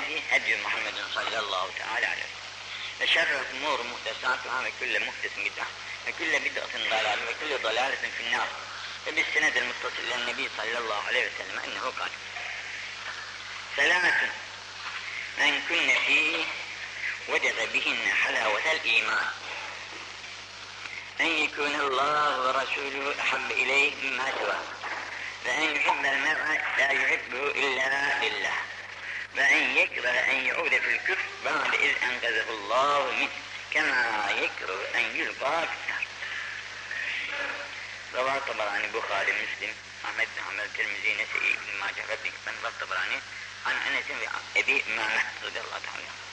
الهدي هدي محمد صلى الله تعالى عليه وسلم. وشر الأمور محدثاتها وكل محدث بدعة وكل بدعة ضلالة وكل ضلالة في النار. وبالسند المتصل إلى النبي صلى الله عليه وسلم أنه قال ثلاث من كن فيه وجد بهن حلاوة الإيمان. أن يكون الله ورسوله أحب إليه مما سواه. فأن يحب المرء لا يحبه إلا لله وأن يكره أن يعود في الكفر بعد إذ أنقذه الله منه كما يكره أن يلقى في النار رواه الطبراني بخاري مسلم أحمد بن حنبل الترمذي نسائي بن ماجه ربي بن الطبراني عن أنس أبي إمامة رضي الله تعالى عنه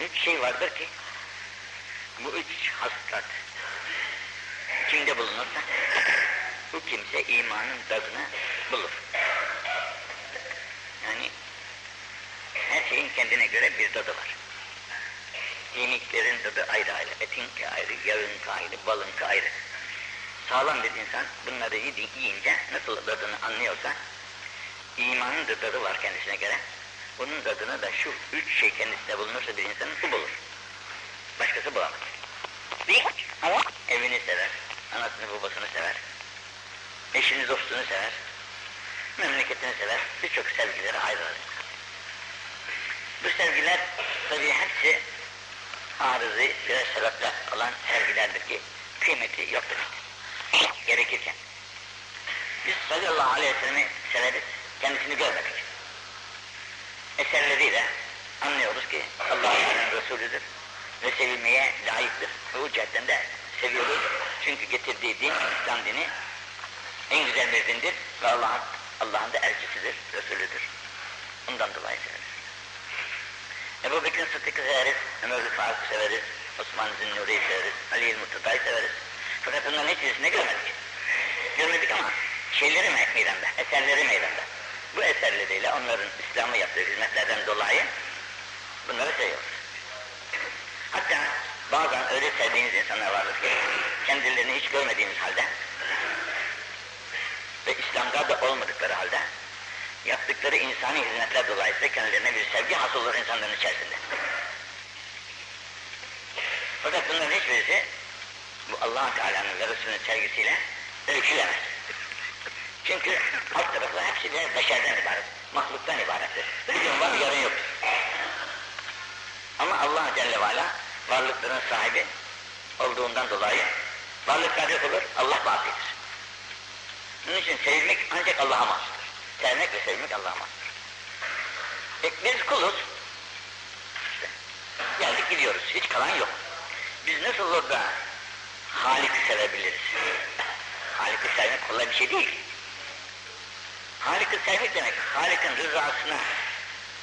Üç şey vardır ki bu üç hastat kimde bulunursa bu kimse imanın tadını bulur. Yani her şeyin kendine göre bir tadı var. Yemeklerin tadı ayrı ayrı, etin ayrı, yağın ayrı, balın ayrı. Sağlam bir insan bunları yiyince nasıl tadını anlıyorsa imanın da tadı var kendisine göre. Bunun tadını da şu üç şey kendisinde bulunursa bir insanın su bulur. Başkası bulamaz. Bir, evini sever, anasını babasını sever, eşini dostunu sever, memleketini sever, birçok sevgileri ayrılır. Bu sevgiler tabii hepsi arızı birer sebeple olan sevgilerdir ki kıymeti yoktur. Gerekirken. Biz sallallahu aleyhi ve sellem'i severiz, kendisini görmedik. Eserleriyle anlıyoruz ki Allah'ın Resulüdür ve sevilmeye layıktır. Bu cihetten de seviyoruz. Çünkü getirdiği din, İslam dini en güzel bir dindir ve Allah'ın Allah'ın da elçisidir, Resulüdür. Bundan dolayı severiz. Ebu Bekir Sıddık'ı severiz, Ömer Faruk'u severiz, Osman Zünnuri'yi severiz, Ali'yi Murtada'yı severiz. Fakat bunların hiçbirisini görmedik. Görmedik ama şeyleri meydanda, eserleri meydanda. Bu eserleriyle onların İslam'a yaptığı hizmetlerden dolayı bunları seviyoruz. Hatta bazen öyle sevdiğiniz insanlar vardır ki kendilerini hiç görmediğiniz halde ve İslam'da da olmadıkları halde yaptıkları insani hizmetler dolayısıyla kendilerine bir sevgi hasıl olur insanların içerisinde. Fakat bunların hiçbirisi bu allah Teala'nın ve Resulünün sevgisiyle ölçülemez. Çünkü alt tarafı hepsi de beşerden ibaret, mahluktan ibarettir. Bugün var, yarın yok. Ama Allah Celle ve Ala varlıkların sahibi olduğundan dolayı varlıklar yok olur, Allah bakidir. Bunun için sevmek ancak Allah'a mahsustur. Sevmek ve sevmek Allah'a mahsustur. E, biz kuluz. İşte, geldik gidiyoruz, hiç kalan yok. Biz nasıl olur da Halik'i sevebiliriz? Halik'i sevmek kolay bir şey değil. Halik'i sevmek demek, Halik'in rızasına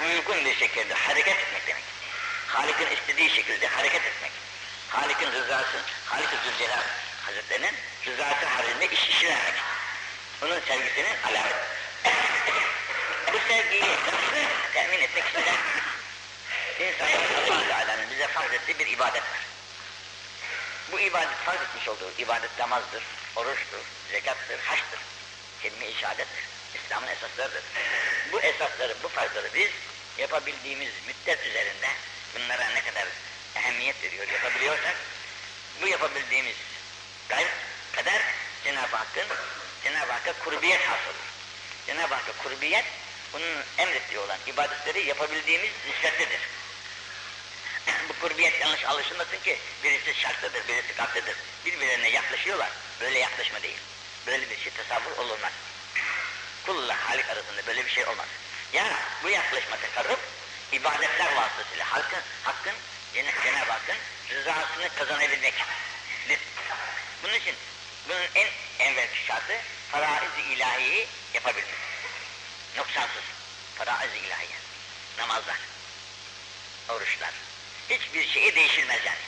uygun bir şekilde hareket etmek demek. Halik'in istediği şekilde hareket etmek. Halik'in rızası, Halik-i Zülcelal Hazretlerinin rızası haricinde iş işlemek. Onun sevgisinin alameti. Bu sevgiyi nasıl temin etmek isteyen insanın Allah bize farz ettiği bir ibadet var. Bu ibadet farz etmiş olduğu ibadet namazdır, oruçtur, zekattır, haçtır, kelime-i. İslam'ın esaslarıdır. Bu esasları, bu farzları biz yapabildiğimiz müddet üzerinde bunlara ne kadar ehemmiyet veriyor, yapabiliyorsak bu yapabildiğimiz gayret kadar Cenab-ı Hakk'ın Cenab-ı Hakk'a kurbiyet hasılır. Cenab-ı Hakk'a kurbiyet bunun emrettiği olan ibadetleri yapabildiğimiz nispetlidir. bu kurbiyet yanlış alışılmasın ki birisi şartlıdır, birisi katlıdır. Birbirlerine yaklaşıyorlar. Böyle yaklaşma değil. Böyle bir şey tasavvur olunmaz. Kulla Halik arasında böyle bir şey olmaz. Yani bu yaklaşma tekarrub ibadetler vasıtasıyla halkın, hakkın, Cenab-ı Hakk'ın rızasını kazanabilmek. Bunun için bunun en evvelki şartı faraiz-i ilahiyi yapabilmek. Noksansız. Faraiz-i ilahiye. Namazlar. Oruçlar. Hiçbir şeye değişilmez yani.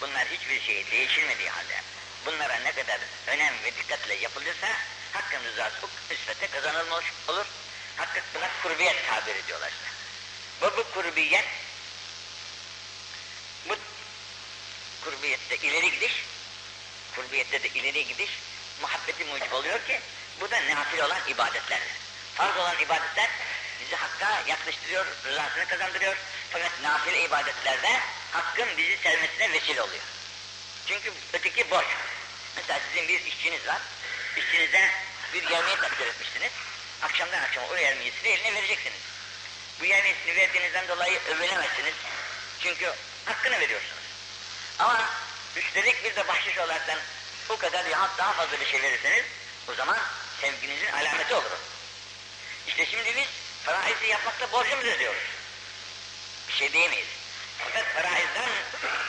Bunlar hiçbir şeye değişilmediği halde bunlara ne kadar önem ve dikkatle yapılırsa hakkın rızası bu nispete kazanılmış olur. Hakkı buna kurbiyet tabir ediyorlar işte. Ve bu kurbiyet bu kurbiyette ileri gidiş kurbiyette de ileri gidiş muhabbeti mucib oluyor ki Bu da nafile olan ibadetlerdir. Farz olan ibadetler bizi Hakk'a yaklaştırıyor, rızasını kazandırıyor. Fakat nafile ibadetlerde Hakk'ın bizi sevmesine vesile oluyor. Çünkü öteki borç. Mesela sizin bir işçiniz var. İşçinize bir yemeği takdir etmişsiniz. Akşamdan akşama o yemeğisini eline vereceksiniz. Bu yemeğisini verdiğinizden dolayı övünemezsiniz. Çünkü hakkını veriyorsunuz. Ama üstelik bir de bahşiş olaraktan o kadar ya daha fazla bir şey verirseniz o zaman sevginizin alameti olur. İşte şimdi biz faraizi yapmakta borcumuz ödüyoruz. Bir şey diyemeyiz. Fakat faraizden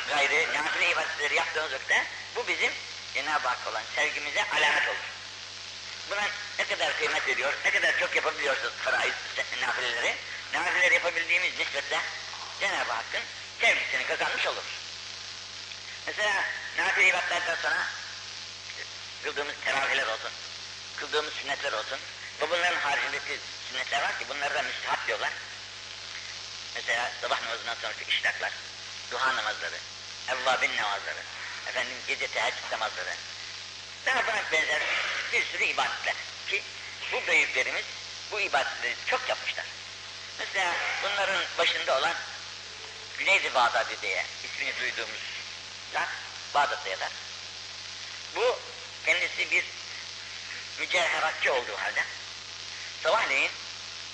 gayrı nafile ibadetleri yaptığımız vakitte bu bizim Cenab-ı Hak olan sevgimize alamet olur. Buna ne kadar kıymet veriyor, ne kadar çok yapabiliyoruz faraiz nafileleri, nafileleri yapabildiğimiz nispetle Cenab-ı Hakk'ın sevgisini kazanmış oluruz. Mesela nafile ibadetlerden sonra kıldığımız teravihler olsun, kıldığımız sünnetler olsun ve bunların haricindeki sünnetler var ki bunları da müstahap diyorlar. Mesela sabah namazından sonraki işraklar, duha namazları, evvabin namazları, efendim gece teheccüd namazları, daha buna benzer bir sürü ibadetler ki bu büyüklerimiz bu ibadetleri çok yapmışlar. Mesela bunların başında olan Güneydi Bağdadi diye ismini duyduğumuz zat Bağdat'ta yatar. Bu kendisi bir mücevheratçı olduğu halde sabahleyin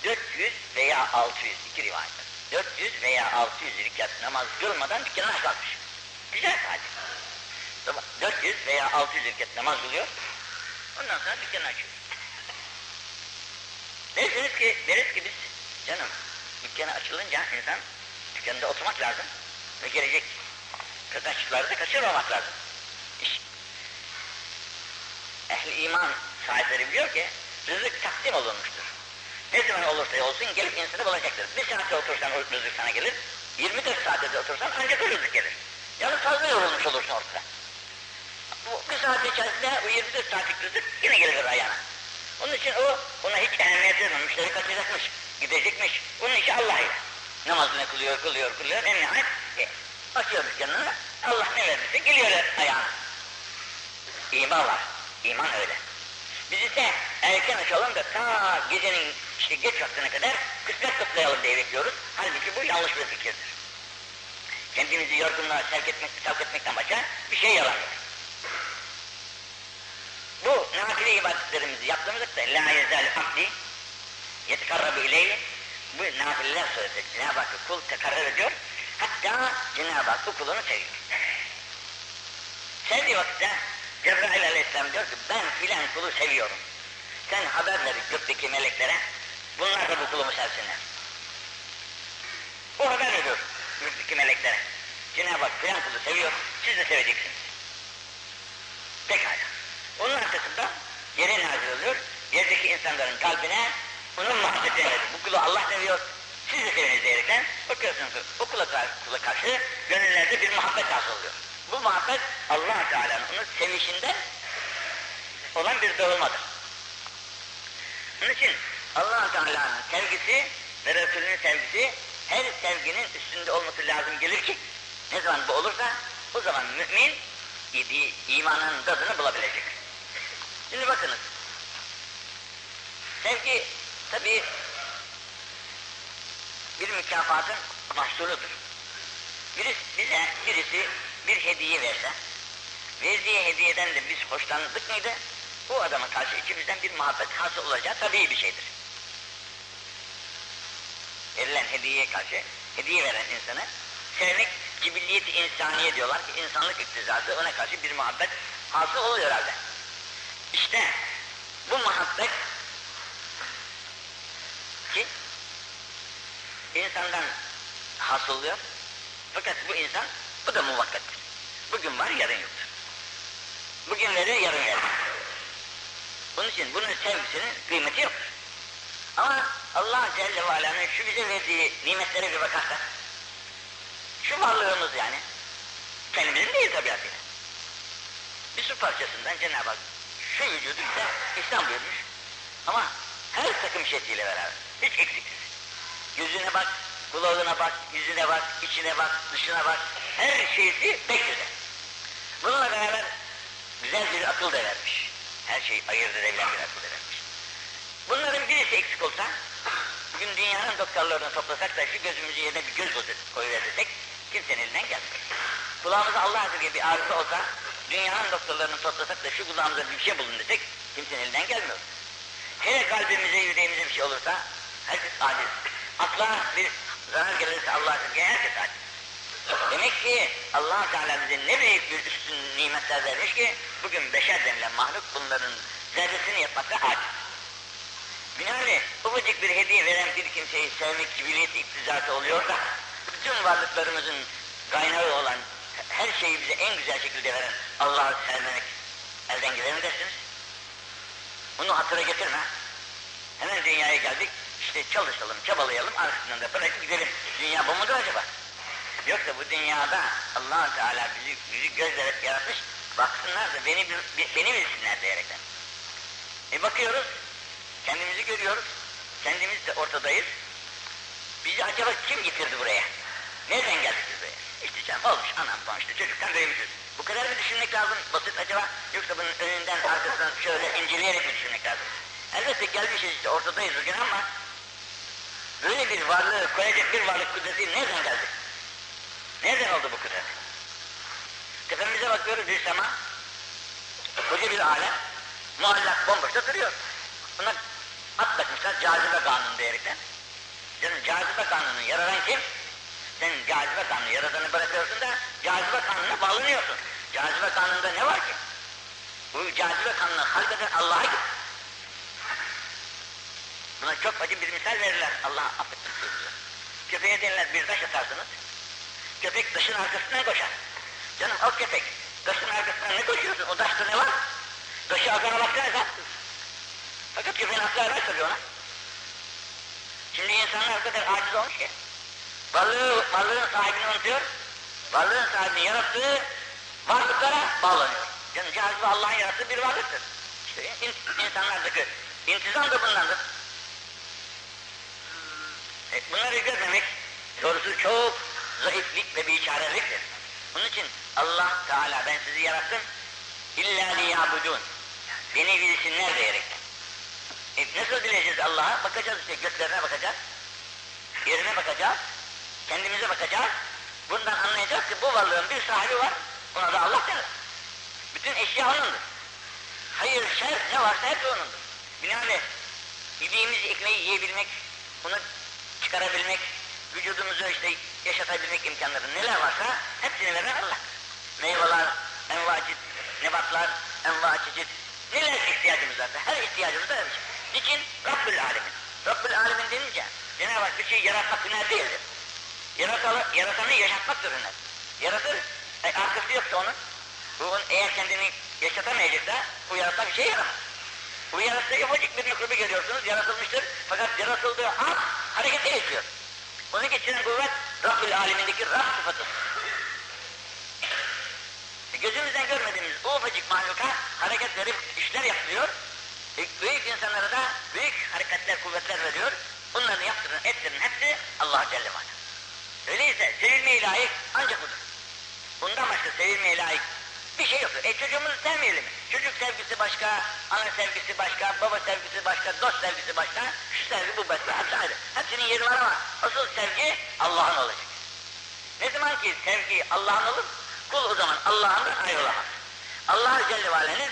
400 veya 600 iki rivayet var. 400 veya 600 rekat namaz kılmadan dükkana kalkmış. Güzel sadece. Sabah 400 veya 600 rekat namaz kılıyor. Ondan sonra dükkanı açıyor. Dersiniz ki, deriz ki biz canım dükkanı açılınca insan dükkanında oturmak lazım ve gelecek kazançları da kaçırmamak lazım. Ehli iman sahipleri biliyor ki rızık takdim olunmuştur. Ne zaman olursa olsun gelip insanı bulacaktır. Bir saatte otursan o rızık sana gelir, 24 saatte de otursan ancak o rızık gelir. Yalnız fazla yorulmuş olursun ortada. Bu bir saat içerisinde o 24 saatlik rızık yine gelir ayağına. Onun için o ona hiç ehemmiyet vermiyor. Müşteri kaçacakmış, gidecekmiş. Onun işi Allah ile. Namazını kılıyor, kılıyor, kılıyor. En nihayet e, açıyor dükkanını. Allah ne verirse geliyor ayağına. İman var. İman öyle. Biz ise erken açalım da ta gecenin işte geç vaktine kadar kısmet kutlayalım diye bekliyoruz. Halbuki bu yanlış bir fikirdir. Kendimizi yorgunluğa sevk etmek, sevk etmekten başka bir şey yaramıyor. Bu nafile ibadetlerimizi yaptığımızda la yezal abdi yetkarrabu ileyhi bu nafileler söyledi. Cenab-ı Hak kul tekarrar ediyor. Hatta Cenab-ı Hak bu kulunu seviyor. Sevdiği vakitte Cebrail aleyhisselam diyor ki ben filan kulu seviyorum. Sen haber ver gökteki meleklere bunlar da bu kulumu sevsinler. O haber veriyor gökteki meleklere. Cenab-ı Hak filan kulu seviyor, siz de seveceksiniz. Pekala. Onun arkasında yere nazil oluyor, yerdeki insanların kalbine onun muhabbetini verir. Bu kulu Allah seviyor, siz de seviniz diyerekten bakıyorsunuz o kula, kula karşı gönüllerde bir muhabbet hasıl oluyor. Bu muhabbet allah Teala'nın onun sevişinden olan bir dağılmadır. Onun için allah Teala'nın sevgisi ve Resulünün sevgisi her sevginin üstünde olması lazım gelir ki ne zaman bu olursa o zaman mümin imanın tadını bulabilecek. Şimdi bakınız. Sevgi tabi bir mükafatın mahsuludur. Birisi, bize birisi bir hediye verse, verdiği hediyeden de biz hoşlandık mıydı, bu adama karşı içimizden bir muhabbet hasıl olacağı tabii bir şeydir. Verilen hediyeye karşı, hediye veren insanı sevmek cibilliyet-i insaniye diyorlar ki insanlık iktizası ona karşı bir muhabbet hasıl oluyor herhalde. İşte bu muhabbet ki insandan hasıl oluyor. Fakat bu insan, bu da muvakkattir. Bugün var, yarın yoktur. Bugün verir, yarın verir. Bunun için bunun sevgisinin kıymeti yoktur. Ama Allah Celle ve Ala'nın şu bize verdiği nimetlere bir bakarsak, şu varlığımız yani, kendimizin değil tabiatıyla. Bir su parçasından Cenab-ı Hak şu vücudu bize İslam buyurmuş. Ama her takım şekliyle beraber, hiç eksiksiz. Gözüne bak, kulağına bak, yüzüne bak, içine bak, dışına bak, her şeysi güzel. Bununla beraber güzel bir akıl da vermiş. Her şeyi ayırt edebilen bir akıl vermiş. Bunların birisi eksik olsa, bugün dünyanın doktorlarını toplasak da şu gözümüzün yerine bir göz koyuversek, kimsenin elinden gelmez. Kulağımıza Allah azze gibi bir arıza olsa, dünyanın doktorlarını toplasak da şu kulağımıza bir şey bulun desek, kimsenin elinden gelmiyor. Hele kalbimize, yüreğimize bir şey olursa, herkes aciz. Akla bir zarar gelirse Allah azze herkes aciz. Demek ki allah Teala bize ne büyük bir üstün nimetler vermiş ki bugün beşer denilen mahluk bunların zerresini yapmakta aciz. Binaenaleyh ufacık bir hediye veren bir kimseyi sevmek cibiliyet iktizatı oluyor da bütün varlıklarımızın kaynağı olan her şeyi bize en güzel şekilde veren Allah'ı sevmek elden gelir mi dersiniz? Bunu hatıra getirme. Hemen dünyaya geldik, işte çalışalım, çabalayalım, arkasından da bırakıp gidelim. Dünya bu mudur acaba? Yoksa bu dünyada allah Teala bizi, bizi gözle yaratmış, baksınlar da beni, beni bilsinler diyerekten. E bakıyoruz, kendimizi görüyoruz, kendimiz de ortadayız. Bizi acaba kim getirdi buraya? Nereden geldik biz buraya? İşte canım olmuş, anam falan işte çocuktan büyümüşüz. Bu kadar mı düşünmek lazım, basit acaba? Yoksa bunun önünden, arkasından şöyle inceleyerek mi düşünmek lazım? Elbette gelmişiz işte ortadayız bugün ama böyle bir varlığı koyacak bir varlık kudreti nereden geldi? Nereden oldu bu kudret? Tepemize bakıyoruz bir sema, koca bir alem, muallak bomboşta duruyor. Buna at takmışlar cazibe kanunu diyerekten. Canım cazibe kanunu yaradan kim? Sen cazibe kanunu yaradanı bırakıyorsun da cazibe kanununa bağlanıyorsun. Cazibe kanununda ne var ki? Bu cazibe kanunu halkeden Allah'a git. Buna çok acı bir misal verirler. Allah affetsin sözünüzü. Köpeğe derler bir taş atarsınız. Köpek taşın arkasından koşar. Canım o köpek taşın arkasından ne koşuyorsun? O taşta ne var? Taşı arkana baksana Fakat köpeğin aklı araç tabii ona. Şimdi insanlar o kadar aciz olmuş ki. Varlığı, varlığın sahibini unutuyor. Varlığın sahibini yarattığı varlıklara bağlanıyor. Yani cazibe Allah'ın yarattığı bir varlıktır. İşte in, insanlardaki intizam da bundandır. E, bunları görmemek doğrusu çok zayıflık ve biçareliktir. Bunun için Allah Teala ben sizi yarattım illa liyabudun. Beni bilsinler diyerekten. E, nasıl bileceğiz Allah'a? Bakacağız işte göklerine bakacağız. Yerine bakacağız. Kendimize bakacağız. Bundan anlayacağız ki bu varlığın bir sahibi var. Ona da Allah denir. Bütün eşya onundur. Hayır, şer ne varsa hepsi onundur. Binaenaleyh yediğimiz ekmeği yiyebilmek, bunu çıkarabilmek, vücudumuzu işte yaşatabilmek imkanları neler varsa hepsini veren Allah. Meyveler, envacit, nebatlar, enva çeşit, neler ihtiyacımız varsa her ihtiyacımızı vermiş. Niçin? Rabbül Alemin. Rabbül Alemin denince Cenab-ı Hak bir şey yaratmak günah değildir. Yaratalı, yaratanı yaşatmaktır hüner. Yaratır, e, arkası yoksa onun, bu eğer kendini yaşatamayacaksa bu yaratan bir şey yaramaz. Bu yarattığı ufacık bir mikrobu görüyorsunuz, yaratılmıştır. Fakat yaratıldığı an harekete geçiyor. Onu geçiren kuvvet Rabbül Alemindeki Rab sıfatıdır. E, gözümüzden görmediğimiz o ufacık mahluka hareket verip işler yapıyor. E, büyük insanlara da büyük hareketler, kuvvetler veriyor. Bunların yaptığının, etlerinin hepsi Allah Celle ve Ala. Öyleyse sevilmeye layık ancak budur. Bundan başka sevilmeye layık bir şey yoktur. E çocuğumuzu sevmeyelim. Çocuk sevgisi başka, ana sevgisi başka, baba sevgisi başka, dost sevgisi başka, şu sevgi bu başka, hepsi ayrı. Hepsinin yeri var ama asıl sevgi Allah'ın olacak. Ne zaman ki sevgi Allah'ın olur, kul o zaman Allah'ın ayrılamaz. Allah Celle ve Ala ne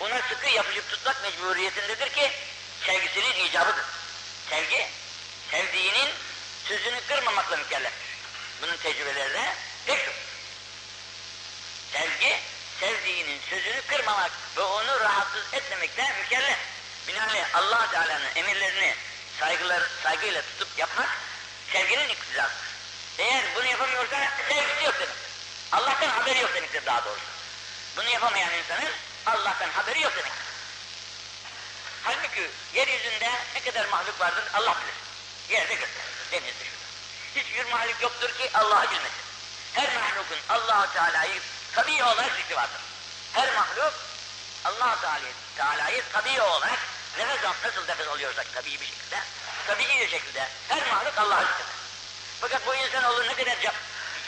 ona sıkı yapışıp tutmak mecburiyetindedir ki sevgisinin icabıdır. Sevgi, sevdiğinin sözünü kırmamakla mükelleftir. Bunun tecrübelerine pek çok. Sevgi, sevdiğinin sözünü kırmamak ve onu rahatsız etmemekle mükellef. Binaenaleyh allah Teala'nın emirlerini saygılar, saygıyla tutup yapmak sevginin iktizasıdır. Eğer bunu yapamıyorsa sevgisi yok demektir. Allah'tan haberi yok demektir daha doğrusu. Bunu yapamayan insanın Allah'tan haberi yok demektir. Halbuki yeryüzünde ne kadar mahluk vardır Allah bilir. Yerde gökte, denizde şurada. Hiçbir mahluk yoktur ki Allah'ı bilmesin. Her mahlukun Allah-u Teala'yı tabii olarak zikri vardır. Her mahluk Allah-u Teala'yı, tabii olarak nefes al, nasıl nefes alıyorsak tabii bir şekilde, tabii bir şekilde her mahluk Allah'ı zikreder. Fakat bu insanoğlu ne kadar cap,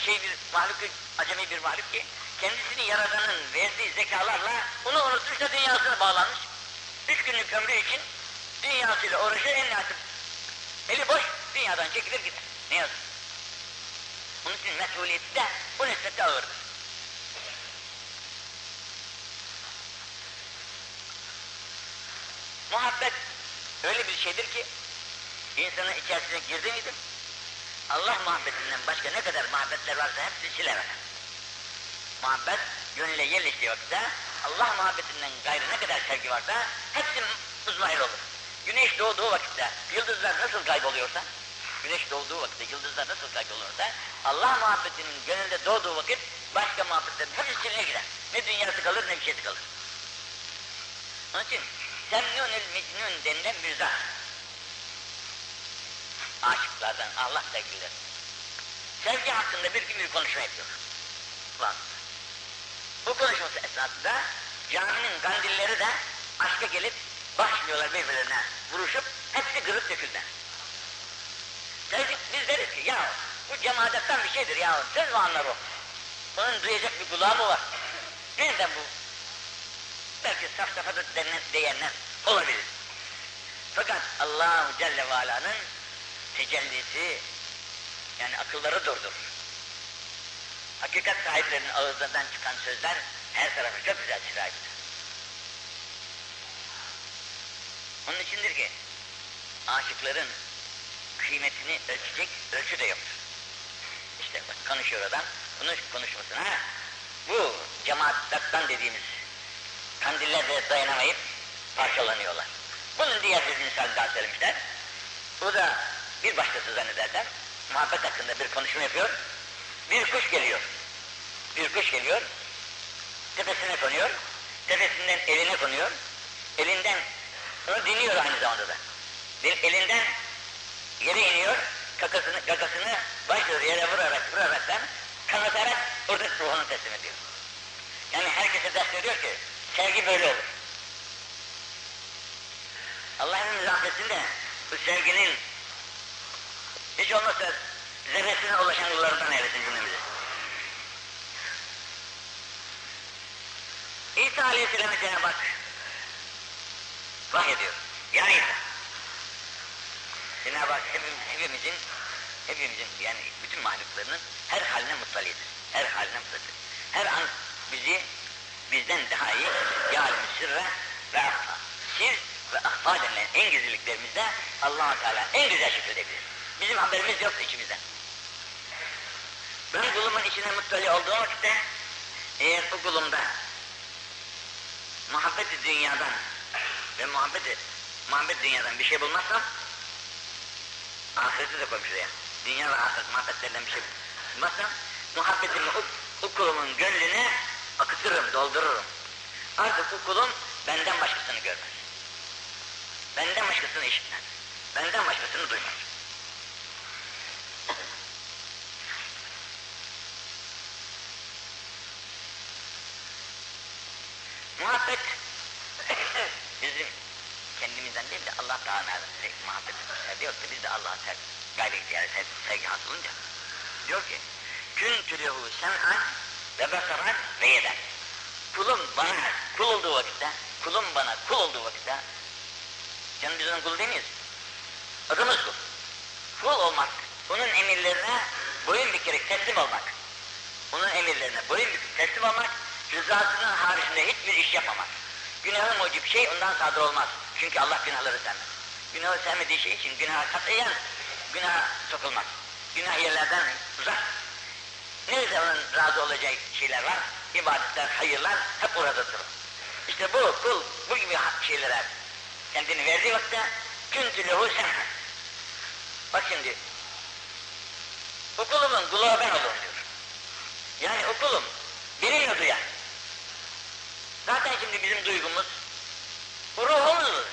şey bir mahluk, acemi bir mahluk ki kendisini yaradanın verdiği zekalarla onu unutmuş da dünyasına bağlanmış. Üç günlük ömrü için dünyasıyla uğraşıyor en nihayet eli boş dünyadan çekilir gider. Ne yazık. Onun için mesuliyeti de bu nispette ağırdır. Muhabbet öyle bir şeydir ki insanın içerisine girdi miydi? Allah muhabbetinden başka ne kadar muhabbetler varsa hepsi silemez. Muhabbet gönüle yerleştiği vakitte Allah muhabbetinden gayrı ne kadar sevgi varsa hepsi uzmayır olur. Güneş doğduğu vakitte yıldızlar nasıl kayboluyorsa, güneş doğduğu vakitte yıldızlar nasıl kayboluyorsa Allah muhabbetinin gönülde doğduğu vakit başka muhabbetlerin hepsi siline gider. Ne dünyası kalır ne bir şeysi kalır. Onun için Semnunül Mecnun denilen zat. Aşıklardan Allah sevgililer. Sevgi hakkında bir gün bir konuşma yapıyor. Var. Bu konuşması esnasında caminin kandilleri de aşka gelip başlıyorlar birbirlerine vuruşup hepsi kırıp döküldü. Biz, biz deriz ki ya bu cemaatten bir şeydir ya söz mü anlar o? Onun duyacak bir kulağı mı var? Nereden bu? Belki safsafada denen diyenler olabilir. Fakat Allahu Celle ve Ala'nın tecellisi yani akılları durdur. Hakikat sahiplerinin ağızlarından çıkan sözler her tarafa çok güzel sirayet. Onun içindir ki aşıkların kıymetini ölçecek ölçü de yoktur. İşte bak konuşuyor adam, konuş konuşmasına bu cemaattan dediğimiz kandiller de dayanamayıp parçalanıyorlar. Bunun diğer bir misal daha söylemişler. Bu da bir başkası zannederler. Muhabbet hakkında bir konuşma yapıyor. Bir kuş geliyor. Bir kuş geliyor. Tepesine konuyor. Tepesinden eline konuyor. Elinden onu dinliyor aynı zamanda da. Elinden yere iniyor. Kakasını, kakasını başlıyor yere vurarak vuraraktan kanatarak orada ruhunu teslim ediyor. Yani herkese ders veriyor ki sevgi böyle olur. Allah'ın rahmetinde bu sevginin hiç olmazsa zerresine ulaşan yollarından eylesin cümlemizi. İsa Aleyhisselam'a Cenab-ı Hak vahyediyor. Ya İsa. Cenab-ı Hak hepimiz, hepimizin, hepimizin yani bütün mahluklarının her haline muttalidir. Her haline muttalidir. Her an bizi bizden daha iyi yâlim sırra ve ahfa. Sir ve denilen en gizliliklerimizde allah Teala en güzel şükredebilir. Bizim haberimiz yok içimizden. Ben kulumun içine muttali olduğum vakitte eğer o kulumda muhabbeti dünyadan ve muhabbeti muhabbet dünyadan bir şey bulmazsam ahireti de koymuş oraya. Dünya ve ahiret muhabbetlerinden bir şey bulmazsam muhabbetimi o, o kulumun gönlüne akıtırım, doldururum. Artık o kulum benden başkasını görmez. Benden başkasını işitmez. Benden başkasını duymaz. Muhabbet bizim kendimizden değil de Allah Teala muhabbet diyor ki biz de Allah'a sevgi, gayri ihtiyar sevgi, sevgi hasılınca diyor ki kün tülehu sen'an ve besaran ve yeden kulum bana kul olduğu vakitte kulum bana kul olduğu vakitte canım biz onun kulu değil miyiz? Adımız kul. Kul olmak, onun emirlerine boyun bükerek teslim olmak. Onun emirlerine boyun büküp teslim olmak, rızasının haricinde hiçbir iş yapamaz. Günahı mucip şey ondan sadır olmaz. Çünkü Allah günahları sevmez. Günahı sevmediği şey için günaha katiyen günah sokulmaz. Günah yerlerden uzak. Nerede onun razı olacağı şeyler var? İbadetler, hayırlar hep oradadır. İşte bu kul bu gibi şeylere kendini verdiği vakitte küntü lehu senha. Bak şimdi o kulumun kulağı ben olurum diyor. Yani o kulum benimle duyar. Zaten şimdi bizim duygumuz bu ruhumuzdur.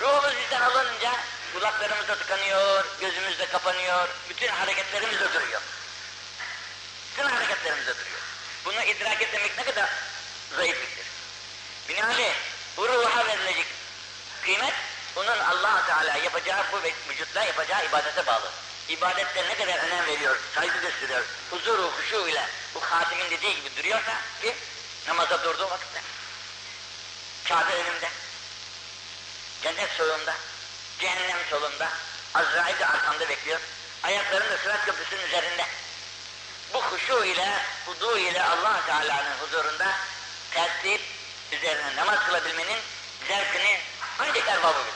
Ruhumuz bizden alınınca kulaklarımız da tıkanıyor, gözümüz de kapanıyor, bütün hareketlerimiz de duruyor. Bütün hareketlerimiz de duruyor. Bunu idrak etmek ne kadar zayıflıktır. Binaenaleyh bu ruha verilecek kıymet onun allah Teala yapacağı bu vücutla yapacağı ibadete bağlı. ibadette ne kadar önem veriyor, saygı gösteriyor, huzuru, huşu ile bu hatimin dediği gibi duruyorsa ki namaza durduğu vakitte Kabe önümde, cennet solumda, cehennem solumda, Azrail de arkamda bekliyor, ayaklarım da sırat köprüsünün üzerinde. Bu huşu ile, hudu ile allah Teala'nın huzurunda tertip üzerine namaz kılabilmenin zevkini ancak erbabı bilir.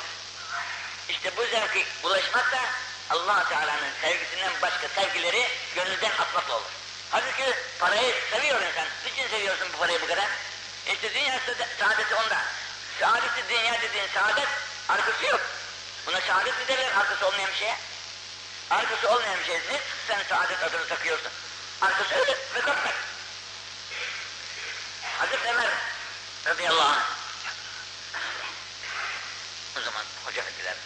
İşte bu zevki bulaşmak da allah Teala'nın sevgisinden başka sevgileri gönülden atmakla olur. Halbuki parayı seviyor insan. Niçin seviyorsun bu parayı bu kadar? İşte dünya saade- saadeti onda. Saadeti dünya dediğin saadet arkası yok. Buna saadet mi derler arkası olmayan bir şeye? Arkası olmayan bir şey. Ne sen saadet adını takıyorsun? Arkası öyle ve kaptak. Hazreti Ömer radıyallahu anh. O zaman hoca efendiler,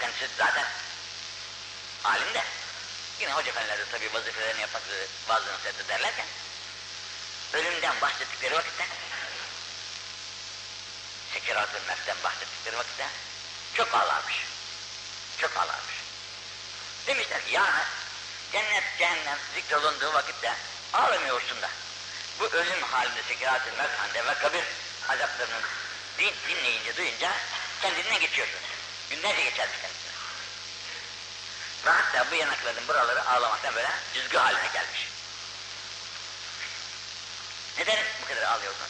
kendisi zaten alim de, yine hoca efendiler de tabii vazifelerini yapmak üzere bazı nasihat ederlerken, ölümden bahsettikleri vakitte, sekirat-ı mevtten bahsettikleri vakitte, çok ağlarmış. Çok ağlarmış. Demişler ki yani cennet cehennem zikrolunduğu vakitte ağlamıyorsun da bu ölüm halinde sekirat-ı mevt halinde ve kabir azaplarının din, dinleyince duyunca kendinden geçiyorsun. Günlerce geçermiş kendisine. Ve hatta bu yanakların buraları ağlamaktan böyle düzgü haline gelmiş. Neden bu kadar ağlıyorsun?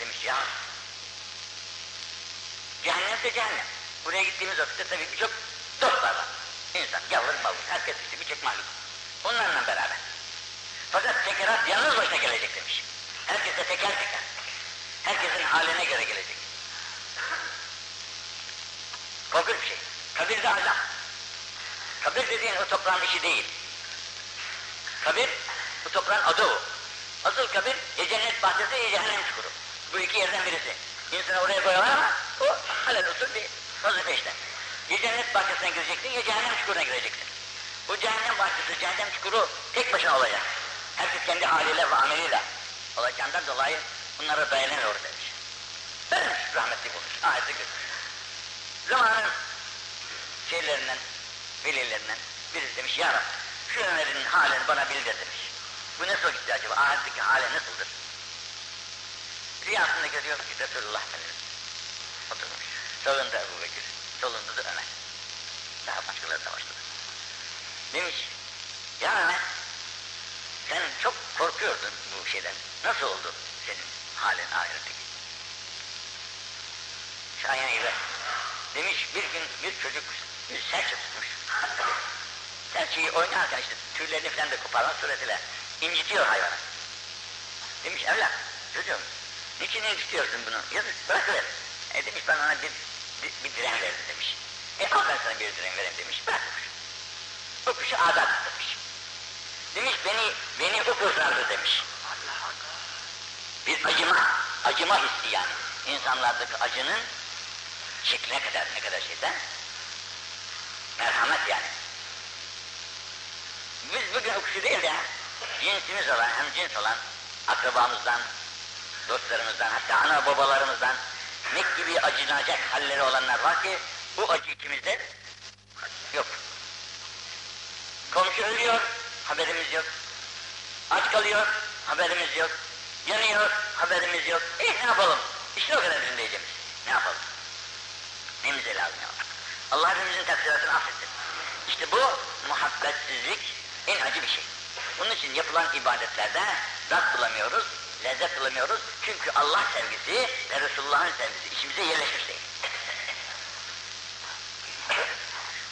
Demiş ya. Cehennemse cehennem. Buraya gittiğimiz vakitte tabii birçok dostlar var. İnsan, yavur, bavur, herkes işte birçok mahluk. Onlarla beraber. Fakat sekerat yalnız başına gelecek demiş. Herkes de teker teker. Herkesin haline göre gelecek. Korkunç bir şey. Kabir de azap. Kabir dediğin o toprağın işi değil. Kabir, bu toprağın adı o. Asıl kabir ya cennet bahçesi ya cehennem çukuru. Bu iki yerden birisi. İnsanı oraya koyarlar ama o halal usul bir vazife işte. Ya cennet bahçesine gireceksin ya cehennem çukuruna gireceksin. Bu cehennem bahçesi, cehennem çukuru tek başına olacak. Herkes kendi haliyle ve ameliyle olacağından dolayı bunlara dayanamıyor demiş. Vermiş rahmetli olmuş, ayeti götürmüş. Zamanın şeylerinden, velilerinden birisi demiş, ya Rabbi, şu Ömer'in halini bana bildir demiş. Bu nasıl gitti acaba, ahiretteki hali nasıldır? Rüyasında görüyor ki Resulullah Efendimiz oturmuş. Sağında Ebu Bekir, solunda da Ömer. Daha başkaları da başladı. Demiş, ya Ömer, sen çok korkuyordun bu şeyden. Nasıl oldu senin halin ahiretteki? Şayan İbe. Demiş bir gün bir çocuk bir serçe tutmuş. Serçeyi oynarken işte tüylerini falan da koparan suretiyle incitiyor hayvanı. Demiş evlat çocuğum niçin incitiyorsun bunu? Yazık bırakıver. E demiş ben ona bir, bir, bir diren verdim demiş. E al ben sana bir diren vereyim demiş. Bırakmış. O kuşu adat demiş. Demiş beni, beni o kurtardı demiş. Bir acıma, acıma hissi yani. İnsanlardaki acının şekline kadar ne kadar şeyden merhamet yani. Biz bugün o kuşu değil de cinsimiz olan, hem cins olan akrabamızdan, dostlarımızdan, hatta ana babalarımızdan ne gibi acınacak halleri olanlar var ki bu acı ikimizde yok. Komşu ölüyor, haberimiz yok. Aç kalıyor, haberimiz yok. Yanıyor, haberimiz yok. E ne yapalım? İşte o kadar bizim diyeceğimiz. Ne yapalım? Neyimize lazım ya? Allah hepimizin taksiratını affetsin. İşte bu muhabbetsizlik en acı bir şey. Bunun için yapılan ibadetlerde tat bulamıyoruz, lezzet bulamıyoruz. Çünkü Allah sevgisi ve Resulullah'ın sevgisi içimize yerleşmiş değil.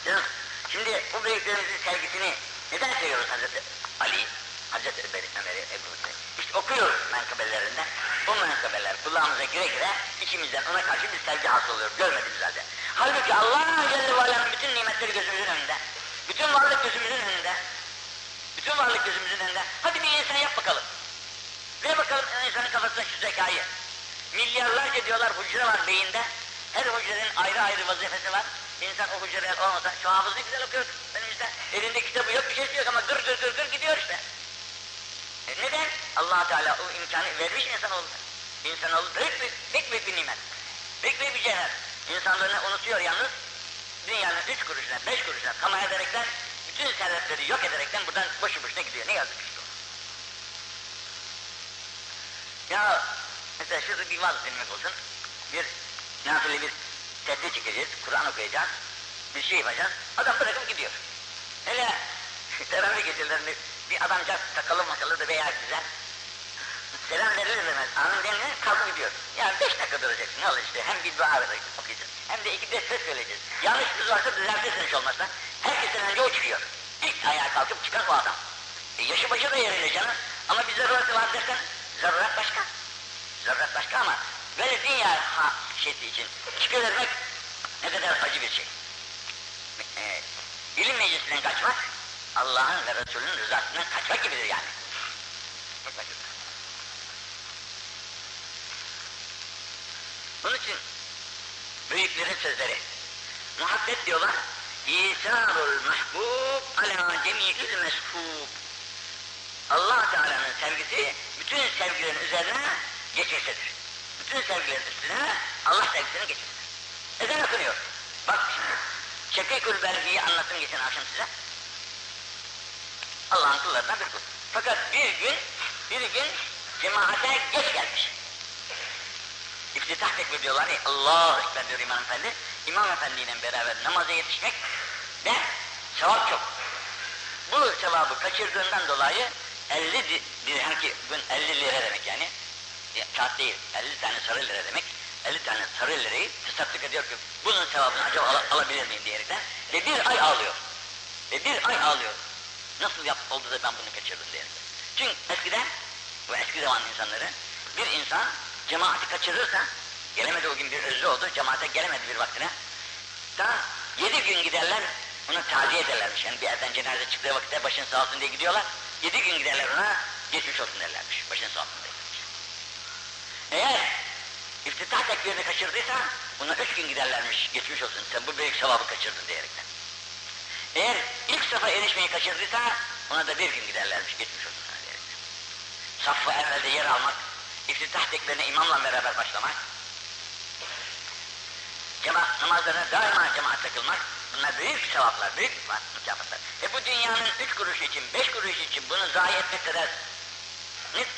Şimdi bu büyüklerimizin sevgisini neden seviyoruz Hazreti Ali, Hazreti Ömer'i, Ebu Bekir'i? İşte okuyoruz menkıbelerinden. Bu menkıbeler kulağımıza gire gire içimizden ona karşı bir sevgi hasıl oluyor. Görmediğimiz halde. Halbuki Allah Celle ve bütün nimetleri gözümüzün önünde. Bütün varlık gözümüzün önünde. Bütün varlık gözümüzün önünde. Hadi bir insan yap bakalım. Ver bakalım insanın kafasına şu zekayı. Milyarlarca diyorlar hücre var beyinde. Her hücrenin ayrı ayrı vazifesi var. İnsan o hücreler olmasa, şu hafız ne güzel okuyor önümüzde. Elinde kitabı yok, bir şey yok ama gır gır gır gır gidiyor işte. E neden? allah Teala o imkanı vermiş insanoğluna. İnsanoğlu büyük büyük, büyük büyük bir nimet. Büyük bir cevher. İnsanlarını unutuyor yalnız. Dünyanın üç kuruşuna, beş kuruşuna tamah ederekten bütün servetleri yok ederekten buradan boşu boşuna gidiyor. Ne yazık işte. Ya mesela şurada bir vaaz dinlemek olsun. Bir nafile bir tedbir çekeceğiz, Kur'an okuyacağız, bir şey yapacağız. Adam bırakıp gidiyor. Hele teravih gecelerinde bir adamcağız sakalı makalı da veya güzel. Selam verilir demez. Amin denilir kalkıp gidiyor. Ya beş dakika duracaksın ne olur işte. Hem bir dua okuyacağız. Hem de iki de ses söyleyeceğiz. Yanlış kız varsa düzeltirsin hiç olmazsa. Herkesten önce o çıkıyor. İlk ayağa kalkıp çıkan o adam. E yaşı başı da yerinde canım. Ama bir zarureti var dersen zaruret başka. Zaruret başka ama böyle dünya ha, şeysi için çıkıyor vermek ne kadar acı bir şey. E, ilim meclisinden kaçmak Allah'ın ve Resulünün rızasından kaçmak gibidir yani. Kaçmak gibidir. Bunun için büyüklerin sözleri muhabbet diyorlar İsarul mahbub ala cemi'il meshub allah Teala'nın sevgisi bütün sevgilerin üzerine geçirsedir. Bütün sevgilerin üstüne Allah sevgisini geçirsedir. Ezan okunuyor. Bak şimdi. Şefikül Belgi'yi anlattım geçen akşam size. Allah'ın kullarından bir kul. Fakat bir gün, bir gün cemaate geç gelmiş. İftitah tekbir diyorlar ya, Allah Ekber diyor İmam Efendi. İmam Efendi ile beraber namaza yetişmek ve sevap çok. Bu sevabı kaçırdığından dolayı 50 dirhem ki bugün 50 lira demek yani. Ya, kağıt değil, 50 tane sarı lira demek. 50 tane sarı lirayı tasattık ediyor ki bunun sevabını acaba al alabilir miyim diyerekten. Ve bir ay ağlıyor. Ve bir ay ağlıyor. Nasıl yap oldu da ben bunu kaçırdım diyerekten. Çünkü eskiden, bu eski zaman insanları, bir insan cemaati kaçırırsa, gelemedi o gün bir özlü oldu, cemaate gelemedi bir vaktine, daha yedi gün giderler, onu taziye ederlermiş. Yani bir yerden cenaze çıktığı vakitte başın sağ olsun diye gidiyorlar, yedi gün giderler ona, geçmiş olsun derlermiş, başın sağ olsun derlermiş. Eğer iftitah tekbirini kaçırdıysa, ona üç gün giderlermiş, geçmiş olsun, sen bu büyük sevabı kaçırdın diyerekten. Eğer ilk safa erişmeyi kaçırdıysa, ona da bir gün giderlermiş, olsun diyerekten. Saffı evvelde yer almak, iftitah tekbirine imamla beraber başlamak, cemaat namazlarına daima cemaatle kılmak, bunlar büyük sevaplar, büyük mükafatlar. E bu dünyanın üç kuruş için, beş kuruş için bunu zayi etmek kadar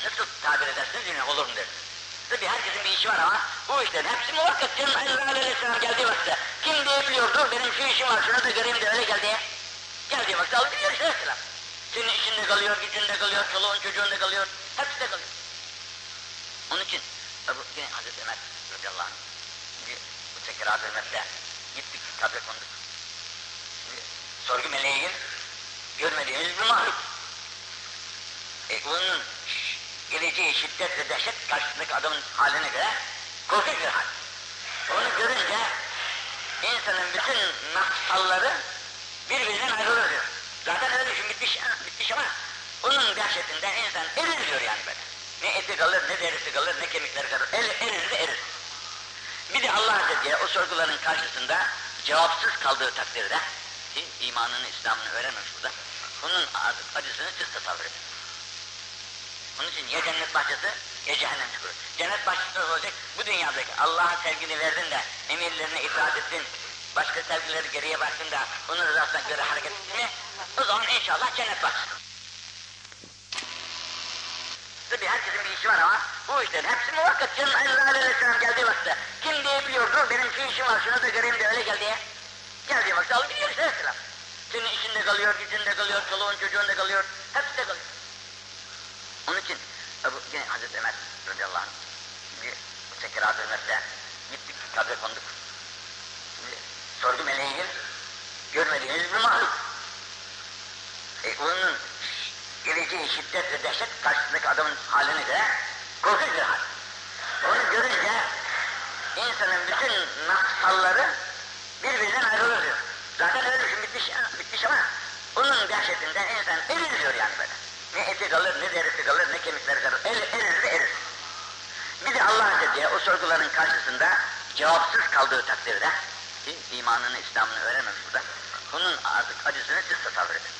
nasıl tabir edersiniz olur mu dersiniz. Tabi herkesin bir işi var ama bu işlerin hepsi muhakkak canım Allah Aleyhisselam geldiği vakitte. Kim diyebiliyor, dur benim şu işim var, şunu da göreyim de öyle geldi. Geldiği vakitte alıp gidiyor Aleyhisselam. Senin işinde kalıyor, gücünde kalıyor, çoluğun çocuğunda kalıyor, hepsi de kalıyor. Onun için Ebu, yine Hazreti Ömer radıyallahu anh bir bu tekirat hürmetle gittik kabre konduk. Şimdi, sorgu meleği görmediğimiz bir mahluk. E bunun geleceği şiddet ve dehşet karşısındaki adamın haline göre korkunç bir hal. Onu görünce insanın bütün nafsalları birbirinden ayrılır diyor. Zaten öyle düşün bitmiş, bitmiş ama onun dehşetinden insan erir diyor yani böyle. Ne eti kalır, ne derisi kalır, ne kemikleri kalır. Er, erir de erir. Bir de Allah Celle o sorguların karşısında cevapsız kaldığı takdirde imanını, İslam'ını öğrenmemiş burada. Bunun acısını siz tasavvur edin. Onun için ya cennet bahçesi ya cehennem çukuru. Cennet bahçesi olacak bu dünyadaki Allah'a sevgini verdin de emirlerine itaat ettin. Başka sevgileri geriye bıraktın da onun rızasına göre hareket ettin mi? O zaman inşallah cennet bahçesi. Tabi herkesin bir işi var ama bu işlerin hepsi muhakkak canım Allah Aleyhisselam geldiği vakitte. Kim diyebiliyor dur benim şu işim var şunu da göreyim de öyle gel diye. Geldiği vakitte alıp gidiyor Aleyhisselam. Senin işinde kalıyor, gücünde kalıyor, çoluğun çocuğunda kalıyor, hepsi de kalıyor. Onun için Ebu, yine Hazreti Ömer radıyallahu anh bir bu tekirat hürmetle gittik kabre konduk. Şimdi sorgu meleği gel, görmediğimiz bir mahluk. E bunun geleceği şiddet ve dehşet karşısındaki adamın haline göre korkunç bir hal. Onu görünce insanın bütün nafsalları birbirinden ayrılır diyor. Zaten öyle düşün bitmiş, bitmiş ama onun dehşetinden insan erir diyor yani böyle. Ne eti kalır, ne derisi kalır, ne kemikleri kalır. Er, erir erir. Bir de Allah Azze o sorguların karşısında cevapsız kaldığı takdirde ki imanını, İslam'ını öğrenmemiş burada. Bunun artık acısını siz tasavvur edin.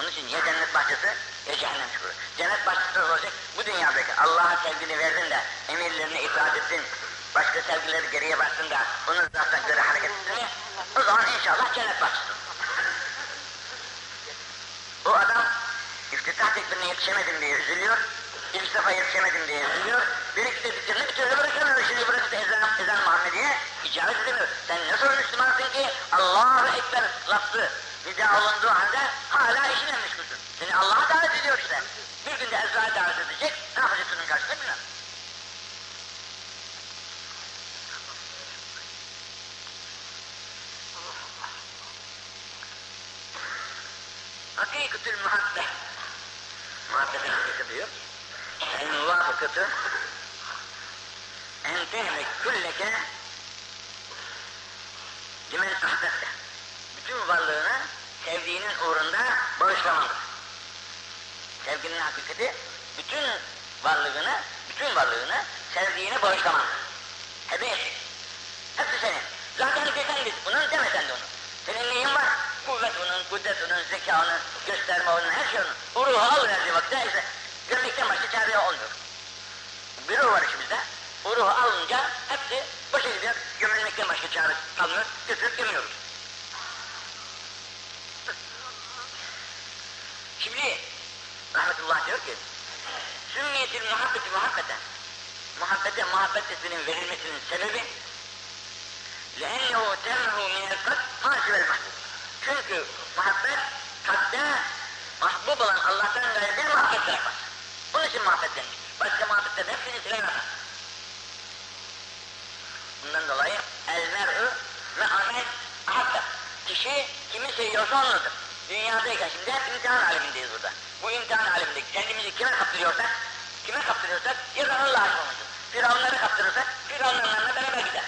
Onun için ya cennet bahçesi ya cehennem çukuru. Cennet bahçesi olacak bu dünyadaki Allah'a sevgini verdin de emirlerine itaat ettin. Başka sevgileri geriye bıraktın da onun rızasına göre hareket ettin? O zaman inşallah cennet bahçesi. O adam iftitah tekbirine yetişemedim diye üzülüyor. İlk defa yetişemedim diye üzülüyor. Bir iki de zikrini bir türlü bırakamıyor. Şimdi bırakıp ezan, ezan Muhammediye icabet edemiyor. Sen nasıl Müslümansın ki Allahu Ekber lafzı nida olunduğu halde hala işine meşgulsün. Seni Allah'a davet ediyor işte. Bir günde Ezra'ya davet edecek. Ne yapacaksın onun karşısında bilmem. Hakikatül muhabbe. Muhabbetin diyor. El muvafıkatı en tehmek külleke limen ahbette. Bütün varlığını sevdiğinin uğrunda bağışlamalıdır. Sevginin hakikati bütün varlığını, bütün varlığını sevdiğine bağışlamalıdır. Hebe etsin. Hepsi senin. Zaten efendiz bunun demesen de onu. Senin neyin var? Kuvvet onun, kudret onun, zeka onun, gösterme onun, her şey onun. O ruhu al verdiği vakitte işte gömlekten başka çare olmuyor. Bir ruh var içimizde. O ruhu alınca hepsi boşa gidiyor. Gömülmekten başka çare kalmıyor. Götürüp gömüyoruz. Şimdi Rahmetullah diyor ki Sümmiyetil muhabbeti muhabbeten Muhabbete muhabbet isminin verilmesinin sebebi لَاَنَّهُ تَمَّهُ مِنَ الْقَدْ حَاسِبَ الْمَحْبُبِ çünkü muhabbet kalpte mahbub olan Allah'tan gayrı bir muhabbet bırakmaz. Bunun için muhabbet denmiştir. Başka muhabbetlerin hepsini silemez. Bundan dolayı el mer'ü ve amel ahabbe. Kişi kimi seviyorsa onunladır. Dünyadayken şimdi hep imtihan alemindeyiz burada. Bu imtihan aleminde kendimizi kime kaptırıyorsak, kime kaptırıyorsak aşık olmuşuz. Firavunlara kaptırırsak, Firavunlarla beraber gider.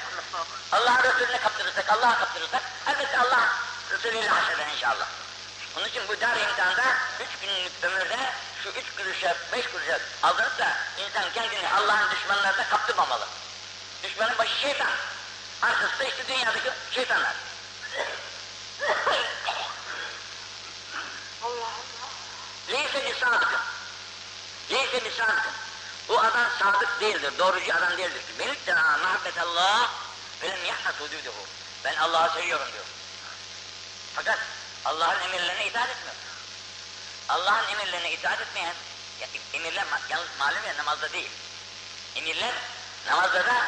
Allah'a Resulüne kaptırırsak, Allah'a kaptırırsak, elbette Allah Resulüyle haşreder inşallah. Onun için bu dar imtihanda üç günlük ömürde şu üç kuruşa, beş kuruşa aldırıp da insan kendini Allah'ın düşmanlarına kaptırmamalı. Düşmanın başı şeytan. Arkası da işte dünyadaki şeytanlar. Leyse bir sadıkın. Leyse bir sadıkın. O adam sadık değildir, doğrucu adam değildir. Benim de muhabbet Allah ve lem yahnas hududuhu. Ben Allah'ı seviyorum diyor. Fakat Allah'ın emirlerine itaat etmiyor. Allah'ın emirlerine itaat etmeyen, ya, emirler yalnız malum ya namazda değil. Emirler namazda da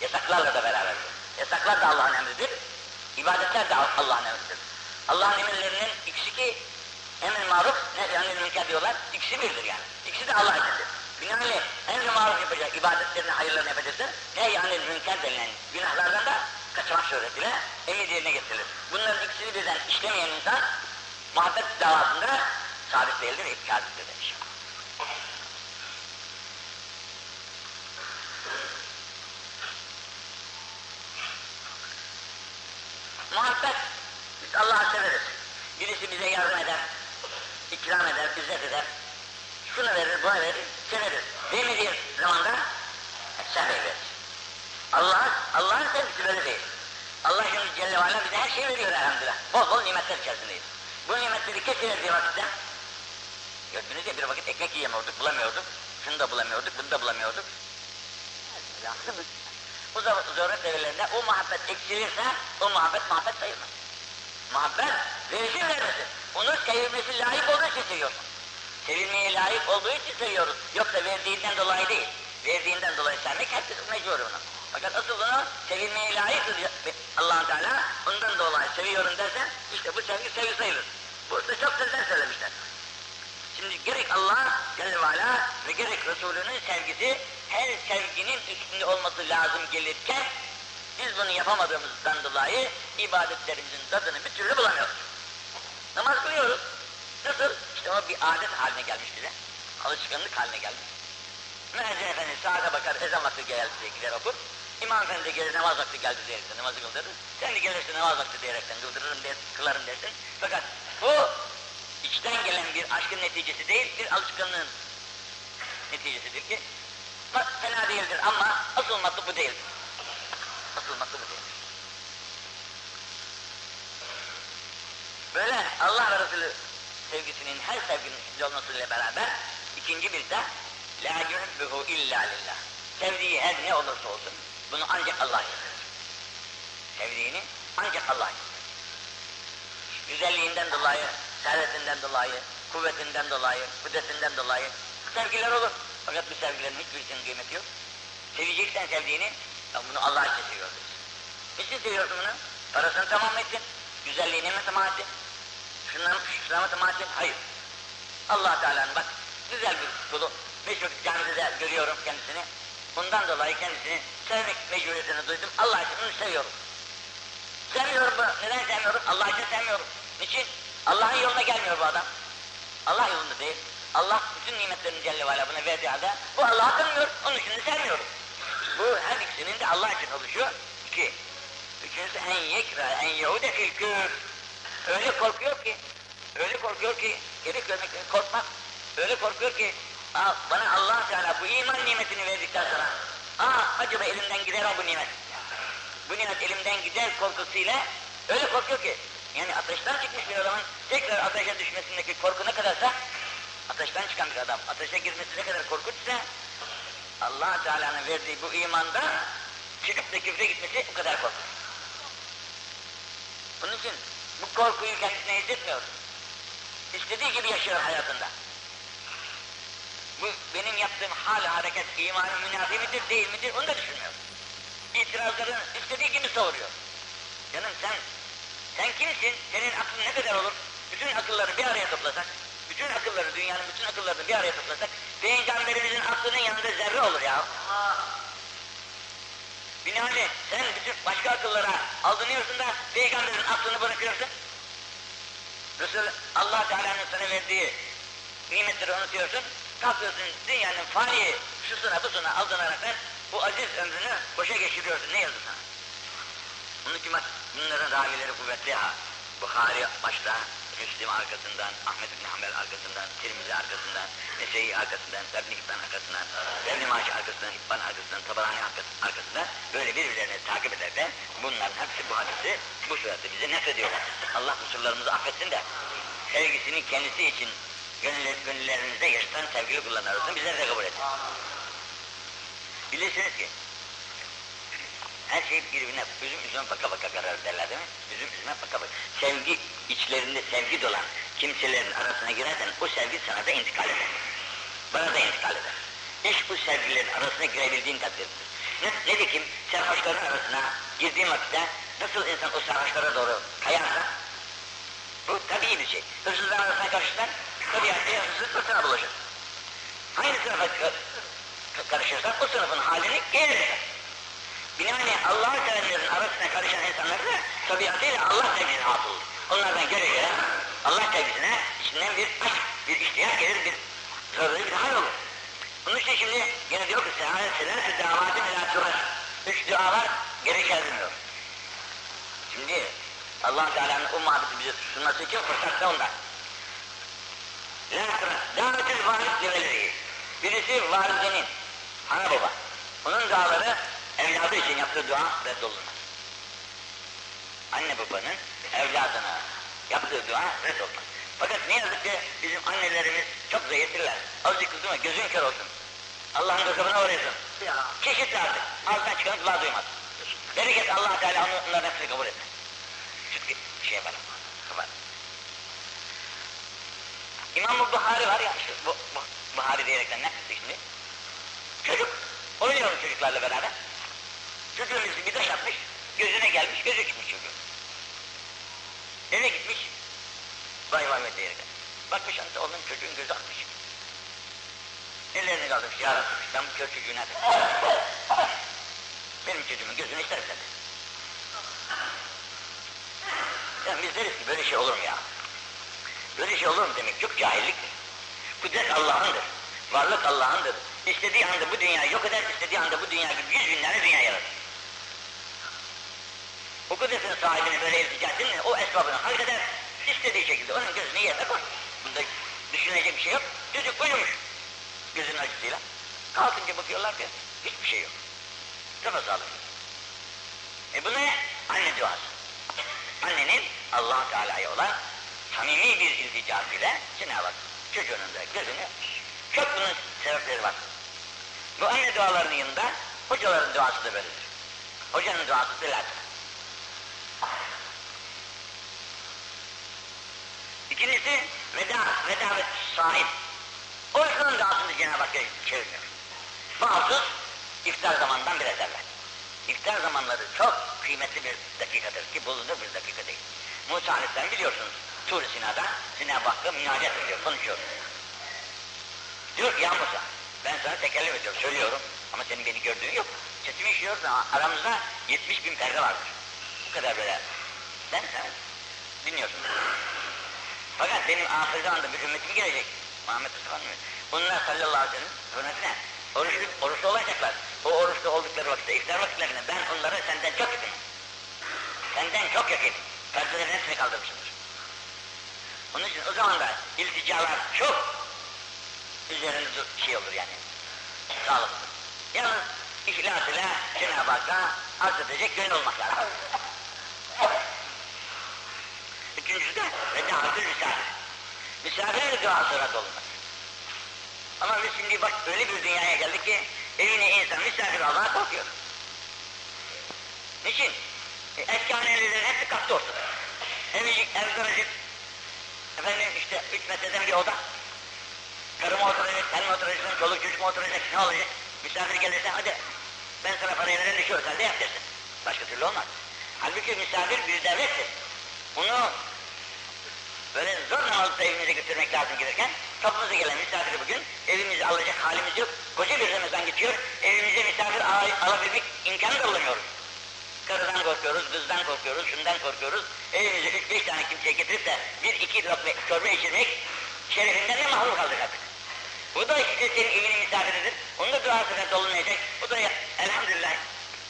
yasaklarla da beraber. Yasaklar da Allah'ın emridir. İbadetler de Allah'ın emridir. Allah'ın emirlerinin ikisi ki emir maruf, ne emir münker diyorlar, ikisi birdir yani. İkisi de Allah içindir. Binaenli emri maruf yapacak, ibadetlerini, hayırlarını yapacaksın. Ne yani münker denilen günahlardan da kaçmak suretiyle emir yerine getirilir. Bunların ikisini birden işlemeyen insan muhabbet davasında sabit değildir, kâziptir demiş. Muhabbet, biz Allah'ı severiz. Birisi bize yardım eder, ikram eder, izzet eder. Şunu verir, bunu verir, severiz. Vermediği zamanda sen verir. Allah, Allah'ın sevgisi böyle değil. Allah şimdi Celle ve bize her şeyi veriyor elhamdülillah. Bol bol nimetler içerisindeyiz. Bu nimetleri kesilirdiği vakitte, gördünüz ya bir vakit ekmek yiyemiyorduk, bulamıyorduk. Şunu da bulamıyorduk, bunu da bulamıyorduk. Bu zaruret devrelerinde o muhabbet eksilirse, o muhabbet muhabbet sayılmaz. Muhabbet verişin vermesin. Onu sevilmesi layık olduğu için seviyorsun. Sevilmeye layık olduğu için seviyoruz. Yoksa verdiğinden dolayı değil. Verdiğinden dolayı sevmek herkes mecbur ona. Fakat asıl bunu sevilmeye layıktır allah Teala. Ondan dolayı seviyorum dersen işte bu sevgi sevgi sayılır. Burada çok sözler söylemişler. Şimdi gerek Allah Celle ve ve gerek Resulünün sevgisi her sevginin üstünde olması lazım gelirken biz bunu yapamadığımızdan dolayı ibadetlerimizin tadını bir türlü bulamıyoruz. Namaz kılıyoruz. Nasıl? İşte o bir adet haline gelmiş bize. Alışkanlık haline gelmiş. Müezzin efendi saate bakar, ezan vakti geldi diye gider okur. İmam efendi gelir namaz vakti geldi diyerekten namazı kıldırır. Sen de gelirsin namaz vakti diyerekten kıldırırım der, kılarım dersin. Fakat bu içten gelen bir aşkın neticesi değil, bir alışkanlığın neticesidir ki fena değildir ama asıl matlı bu değildir. Asıl matlı bu değildir. Böyle Allah ve Resulü sevgisinin her sevginin içinde olmasıyla beraber ikinci bir de la yuhibbuhu illa lillah. Sevdiği her ne olursa olsun bunu ancak Allah ister. Sevdiğini ancak Allah ister. Güzelliğinden dolayı, servetinden dolayı, kuvvetinden dolayı, kudretinden dolayı sevgiler olur. Fakat bu sevgilerin hiçbirisinin kıymeti yok. Seveceksen sevdiğini, ya bunu Allah için seviyoruz. Niçin seviyorsun bunu? Parasını tamam ettin, güzelliğini mi tamam ettin? Şundan, şuna mı tamam ettin? Hayır. allah Teala'nın bak, güzel bir kulu. Beş vakit camide de görüyorum kendisini. Bundan dolayı kendisini sevmek mecburiyetini duydum. Allah için onu seviyorum. Sevmiyorum bunu. Neden sevmiyorum? Allah için sevmiyorum. Niçin? Allah'ın yoluna gelmiyor bu adam. Allah yolunda değil. Allah bütün nimetlerini Celle ve Ala buna verdiği halde bu Allah'ı tanımıyor, onun için de sevmiyorum. Bu her ikisinin de Allah için oluşuyor. İki. Üçüncüsü en yekra, en yehude fil küfr. Öyle korkuyor ki, öyle korkuyor ki, geri görmekten korkmaz. Öyle korkuyor ki, bana allah Teala bu iman nimetini verdikten sonra, aa acaba elimden gider mi bu nimet? Bu nimet elimden gider korkusuyla öyle korkuyor ki, yani ateşten çıkmış bir adamın tekrar ateşe düşmesindeki korku ne kadarsa, ateşten çıkan bir adam, ateşe girmesi ne kadar korkunçsa, allah Teala'nın verdiği bu imanda çıkıp da küfre gitmesi o kadar korkunç. Bunun için bu korkuyu kendisine hissetmiyor. İstediği gibi yaşıyor hayatında. Bu benim yaptığım hal, hareket, imanın münafi midir, değil midir onu da düşünmüyor. İtirazların istediği gibi savuruyor. Canım sen, sen kimsin? Senin aklın ne kadar olur? Bütün akılları bir araya toplasak, bütün akılları, dünyanın bütün akıllarını bir araya toplasak, Peygamberimizin aklının yanında zerre olur ya. Binaenaleyh sen bütün başka akıllara aldanıyorsun da Peygamberin aklını bırakıyorsun. Resul Allah Teala'nın sana verdiği nimetleri unutuyorsun. Kalkıyorsun dünyanın fani şusuna busuna aldanaraktan bu aziz ömrünü boşa geçiriyorsun. Ne yazdı sana? Bunun için bunların ravileri kuvvetli ha. Bukhari başta, Müslim arkasından, Ahmet bin Hanbel arkasından, Tirmizi arkasından, Nese'yi arkasından, Ebn-i Hibban arkasından, Ebn-i Maşi arkasından, Hibban arkasından, Tabarani arkasından böyle birbirlerini takip ederken bunların hepsi bu hadisi bu surette bize nefrediyorlar. Allah kusurlarımızı affetsin de sevgisini kendisi için gönüller, gönüllerimizde yaşatan sevgili kullanır olsun bizleri de kabul etsin. Bilirsiniz ki her şey birbirine üzüm üzüme baka baka karar derler değil mi? Üzüm üzüme baka baka. Sevgi içlerinde sevgi dolan kimselerin arasına girersen o sevgi sana da intikal eder. Bana da intikal eder. İş bu sevgilerin arasına girebildiğin takdirdir. Ne, ne de kim sarhoşların arasına girdiğin vakitte nasıl insan o sarhoşlara doğru kayarsa bu tabii bir şey. Hırsızlar arasına karışırsan tabiatta hırsız hırsına bulaşır. Hangi sınıfa karışırsan o sınıfın halini eğlenirsin. Binaenaleyh Allah-u Teala'nın arasına karışan insanlar da tabiatıyla Allah sevgisine hasıl. Onlardan göre göre Allah sevgisine içinden bir aşk, bir iştiyak gelir, bir zorlu bir hal olur. Bunun için şimdi yine diyor ki Seher Selam davatim ila turar. Üç dualar geri çevrilmiyor. Şimdi allah Teala'nın o muhabbeti bize sunması için fırsat da ondan. Turar. Davetül varid diyeleri. Birisi varidenin, ana baba. Onun duaları evladı için yaptığı dua reddolunmaz. Anne babanın evladına yaptığı dua reddolunmaz. Fakat ne yazık ki bizim annelerimiz çok zayıftirler. Azıcık kızıma gözün kör olsun. Allah'ın gazabına uğrayasın. Çeşit artık. Ağzından çıkan dua duymaz. Bereket Allah Teala onların hepsini kabul etmez. Çünkü şey yapalım. Kapat. İmam-ı Buhari var ya, işte bu, bu Buhari diyerekten ne yaptı şimdi? Çocuk, oynuyoruz çocuklarla beraber. Birisi bir taş atmış, gözüne gelmiş, gözü çıkmış çocuğun. Eve gitmiş, vay vay vay diyerekten. Bakmış anıta onun çocuğun gözü atmış. Ellerini kaldırmış, ya Rabbi, ben bu kör çocuğu nerede? Benim çocuğumun gözünü isterim dedi. Yani biz deriz ki böyle şey olur mu ya? Böyle şey olur mu demek çok cahilliktir. Kudret Allah'ındır. Varlık Allah'ındır. İstediği anda bu dünyayı yok eder, istediği anda bu dünya gibi yüz binlerce dünya yaratır. O kudretin sahibini böyle iltica mi, o esbabını halk eder, istediği şekilde onun gözünü yerine koy. Bunda düşünecek bir şey yok. Çocuk uyumuş gözünün acısıyla. Kalkınca bakıyorlar ki hiçbir şey yok. Kafa sağlık. E bu ne? Anne duası. Annenin allah Teala'ya olan samimi bir ilticası ile Cenab-ı Hak çocuğunun da gözünü çok bunun sebepleri var. Bu anne dualarının yanında hocaların duası da böyledir. Hocanın duası da İkincisi veda, veda ve sahip. Oruçlunun duasını Cenab-ı Hak çevirmiyor. Mahsus iftar zamanından biraz evvel. İftar zamanları çok kıymetli bir dakikadır ki bulunur bir dakika değil. Musa Aleyhisselam biliyorsunuz Tur-i Sina'da Cenab-ı Hakk'a münacat ediyor, konuşuyor. Diyor ki ya Musa ben sana tekerlem ediyorum, söylüyorum ama senin beni gördüğün yok. Sesimi işliyorsun ama aramızda 70 bin perde vardır. Bu kadar böyle. Ben sana dinliyorsun. Fakat benim ahir zamanda bir ümmetim gelecek. Muhammed Mustafa Bunlar sallallahu aleyhi ve sellem hürmetine oruçlu, oruçlu olacaklar. O oruçlu oldukları vakitte, iftar vakitlerinde ben onları senden çok yakınım. Senden çok yakın. Perdelerin hepsini kaldırmışımdır. Onun için o zaman da ilticalar çok üzerinde şey olur yani. Sağlıklı. Yalnız ihlas ile Cenab-ı Hakk'a arz edecek gönül olmak lazım. Üçüncüsü de vedahatül misafir. Misafirin duası reddolunmaz. Ama biz şimdi bak öyle bir dünyaya geldik ki evine insan misafir Allah'a korkuyor. Niçin? E, eski hanelilerin hepsi kalktı ortada. Evicik, ev garajı, efendim işte üç metreden bir oda. Karı mı oturacak, sen oturacaksın, çoluk çocuk mu oturacak, ne olacak? Misafir gelirse hadi ben sana parayı veren şu otelde yap dersin. Başka türlü olmaz. Halbuki misafir bir devlettir. Bunu böyle zorla alıp da evimize götürmek lazım gelirken kapımıza gelen misafiri bugün evimizi alacak halimiz yok. Koca bir Ramazan geçiyor, evimize misafir al alabilmek imkanı da bulamıyoruz. Karıdan korkuyoruz, kızdan korkuyoruz, şundan korkuyoruz. Evimize üç beş tane kimseye getirip de bir iki lokma çorba içirmek şerefinden ne mahrum kaldık artık. Bu da işte senin evinin misafiridir. Onun da duası reddolunmayacak. O da elhamdülillah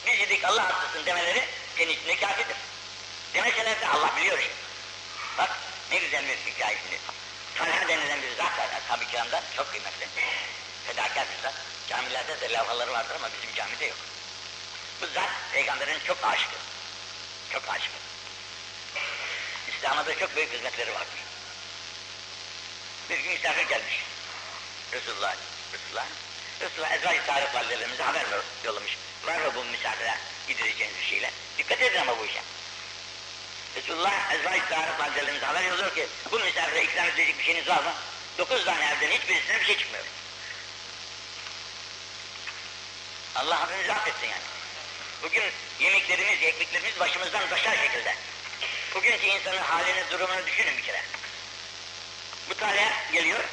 biz yedik Allah haklısın demeleri senin için de kafidir. Demeseler de Allah biliyor işte. Bak ne güzel bir hikaye şimdi. Talha denilen bir zat var tabi kiramda çok kıymetli. Fedakar bir zat. Camilerde de levhaları vardır ama bizim camide yok. Bu zat peygamberin çok aşıkı. Çok aşıkı. İslam'a da çok büyük hizmetleri vardır. Bir gün misafir gelmiş. Resulullah, Resulullah. Resulullah Ezra-i Tarık validelerimize haber yollamış. Var mı bu misafire gidireceğiniz bir şeyler? Dikkat edin ama bu işe. Resulullah Ezra-i Tarık validelerimize haber yolluyor ki bu misafire ikram edecek bir şeyiniz var mı? Dokuz tane evden hiçbirisine bir şey çıkmıyor. Allah hepimizi affetsin yani. Bugün yemeklerimiz, ekmeklerimiz başımızdan taşar şekilde. Bugünkü insanın halini, durumunu düşünün bir kere. Bu talih geliyor,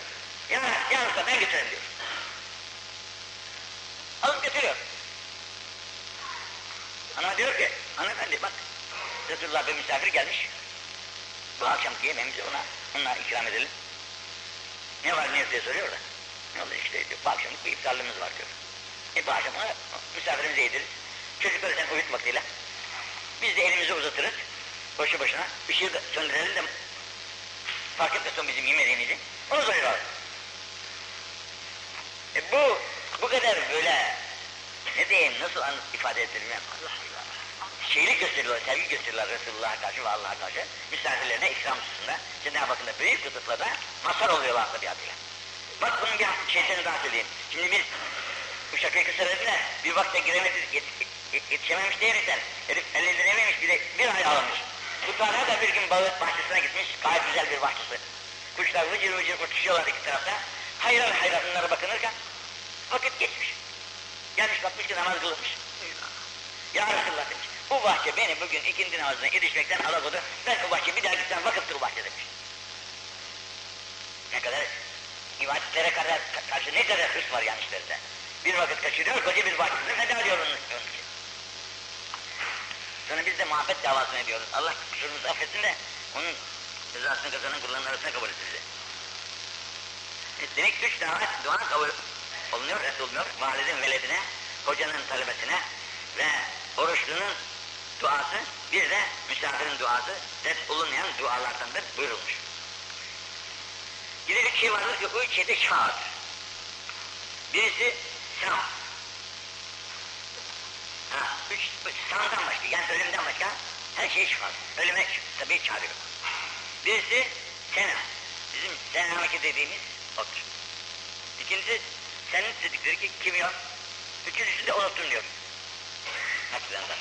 ya, ya usta ben götüreyim diyor. Alıp götürüyor. Ana diyor ki, hanımefendi bak, Resulullah bir misafir gelmiş. Bu akşamki yemeğimizi ona, ona ikram edelim. Ne var ne yok diye soruyor da. Ne olur işte diyor, bu akşamlık bir iftarlığımız var diyor. E bu akşam ona misafirimize yediririz. Çocukları sen uyut vaktiyle. Biz de elimizi uzatırız. Boşu boşuna. Işığı da söndürelim de fark etmesin bizim yemediğimizi. Onu soruyorlar. E bu, bu kadar böyle, ne diyeyim, nasıl ifade edilir bilmem. Şeylik gösteriyorlar, sevgi gösteriyorlar Resulullah'a karşı ve Allah'a karşı. Misafirlerine ikram hususunda. Cenab-ı Hakk'ın da büyük lütufla da mazhar oluyorlar tabiatıyla. Bak bunun bir şeysini daha söyleyeyim. Şimdi biz bu şakayı kısa verdiler, bir vakte giremedik, yetişememiş değilsen, herif elledirememiş, bir de bir ay alamış. Bu tane da bir gün balık bahçesine gitmiş, gayet güzel bir bahçesi. Kuşlar vıcır vıcır uçuşuyorlar iki tarafta. Hayran hayran bunlara bakınırken vakit geçmiş. Gelmiş bakmış ki namaz kılınmış. Ya Resulullah demiş, bu bahçe beni bugün ikindi namazına yetişmekten alakodu. Ben bu bahçe bir daha gitsem vakıftır bu bahçe demiş. Ne kadar ibadetlere kadar, karşı ne kadar hırs var yani işlerinde. Bir vakit kaçırıyor, koca bir bahçesini feda ediyor onun, onun için. Sonra biz de muhabbet davasını ediyoruz. Allah kusurumuzu affetsin de onun rızasını kazanan kulların arasına kabul etsin bizi. E, demek üç davet dua kabul olunuyor, reddolmuyor. Validin veledine, hocanın talebesine ve oruçlunun duası, bir de misafirin duası red olunmayan dualardandır buyurulmuş. Bir şey vardır ki o üç şeyde şifadır. Birisi selam. Ha, üç, üç sağdan başka, yani ölümden başka her şey şifadır. Ölüme tabii çağırıyor. Birisi sena. Bizim senamaki dediğimiz odur. İkincisi senin dedikleri ki kimyon. Üçüncüsü de unuttum diyor. Hakikaten.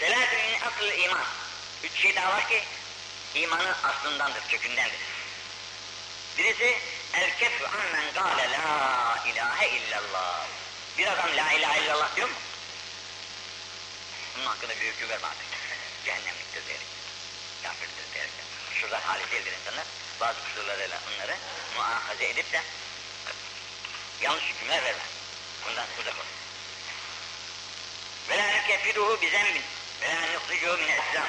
Selatü min asıl iman. Üç şey daha var ki imanın aslındandır, kökündendir. Birisi el kefu ammen gâle la ilahe illallah. Bir adam la ilahe illallah diyor mu? Bunun hakkında büyük hüküm verme artık. Cehennemliktir diyerek. Kafirdir diyerek. Şurada hali değildir insanlar. Bazı kusurlarıyla onları muahaze edip de yanlış hükümler verme. Bundan uzak ol. Ve la nükeffiruhu bizembin ve la nukhricuhu min İslam.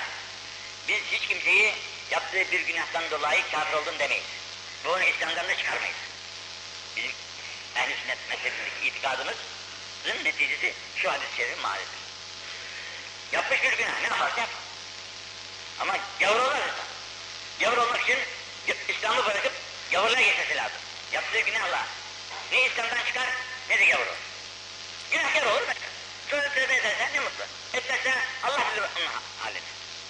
Biz hiç kimseyi yaptığı bir günahtan dolayı kafir oldun demeyiz. Bu onu İslam'dan da çıkarmayız. Bizim ehl-i sünnet mezhebindeki itikadımızın neticesi şu hadis-i şerifin mağaridir. Yapmış bir günah ne yaparsa yap. Ama gavur olmaz insan. Gavur olmak için İslam'ı bırakıp gavurluğa geçmesi lazım. Yaptığı günahla ne İslam'dan çıkar ne de gavur olur. Günahkar olur da. Sonra tövbe edersen ne mutlu. Etmezse Allah bilir onun halini.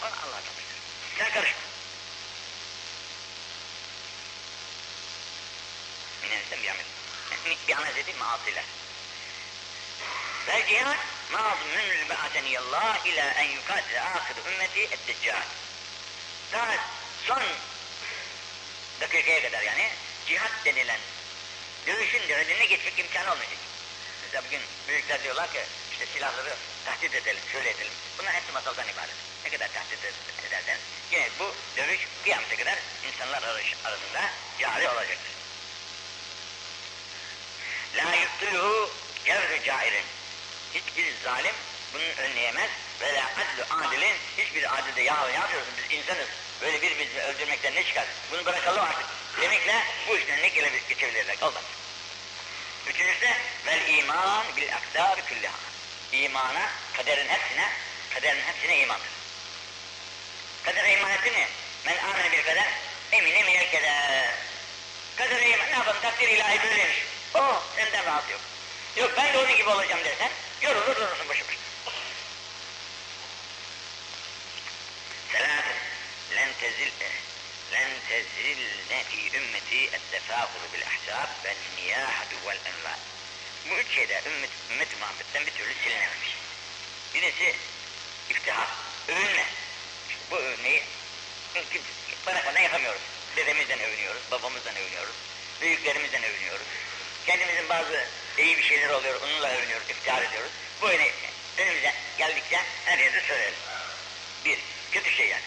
Ona Allah tanıştır. Sen karışma. Minenisten bir amel. Bir amel dediğim maasiler. Ve cihad mağdum münül ba'ateniyallah ila en yukatile ahir ümmeti et-deccal. Daha son dakikaya kadar yani cihat denilen dövüşün de önüne geçmek imkanı olmayacak. Mesela bugün büyükler diyorlar ki işte silahları tahdit edelim, şöyle edelim. Bunlar hepsi masaldan ibaret. Ne kadar tahdit edersen yine bu dövüş kıyamete kadar insanlar arasında cari olacaktır. La yuktuluhu gevre cairin. Hiçbir zalim bunu önleyemez ve la adlu adilin hiçbir adilde ya ne yapıyorsun biz insanız böyle birbirimizi öldürmekten ne çıkar bunu bırakalım artık demekle bu işten ne gelebilir geçebilirler olmaz. Üçüncüsü de vel iman bil akdar külliha. İmana, kaderin hepsine, kaderin hepsine imandır. Kadere iman etti mi? Men amene bil kader, emine minel keder. Kadere iman, ne yapalım takdir ilahi böyleymiş. Oh, senden rahat yok. Yok ben de onun gibi olacağım dersen, yorulur durursun boşu boşuna. Selatun, len tezil, len tezilne fi ümmeti ettefâhuru bil ahsâb vel niyâhatu vel envâl. Bu üç şeyde ümmet, ümmet Muhammed'den bir türlü silinememiş. Birisi iftihar, övünme. İşte bu övünmeyi bırakmadan yapamıyoruz. Dedemizden övünüyoruz, babamızdan övünüyoruz, büyüklerimizden övünüyoruz. Kendimizin bazı iyi bir şeyler oluyor, onunla övünüyoruz, iftihar ediyoruz. Bu öyle önümüze geldikçe her yerde söyleriz. Bir, kötü şey yani.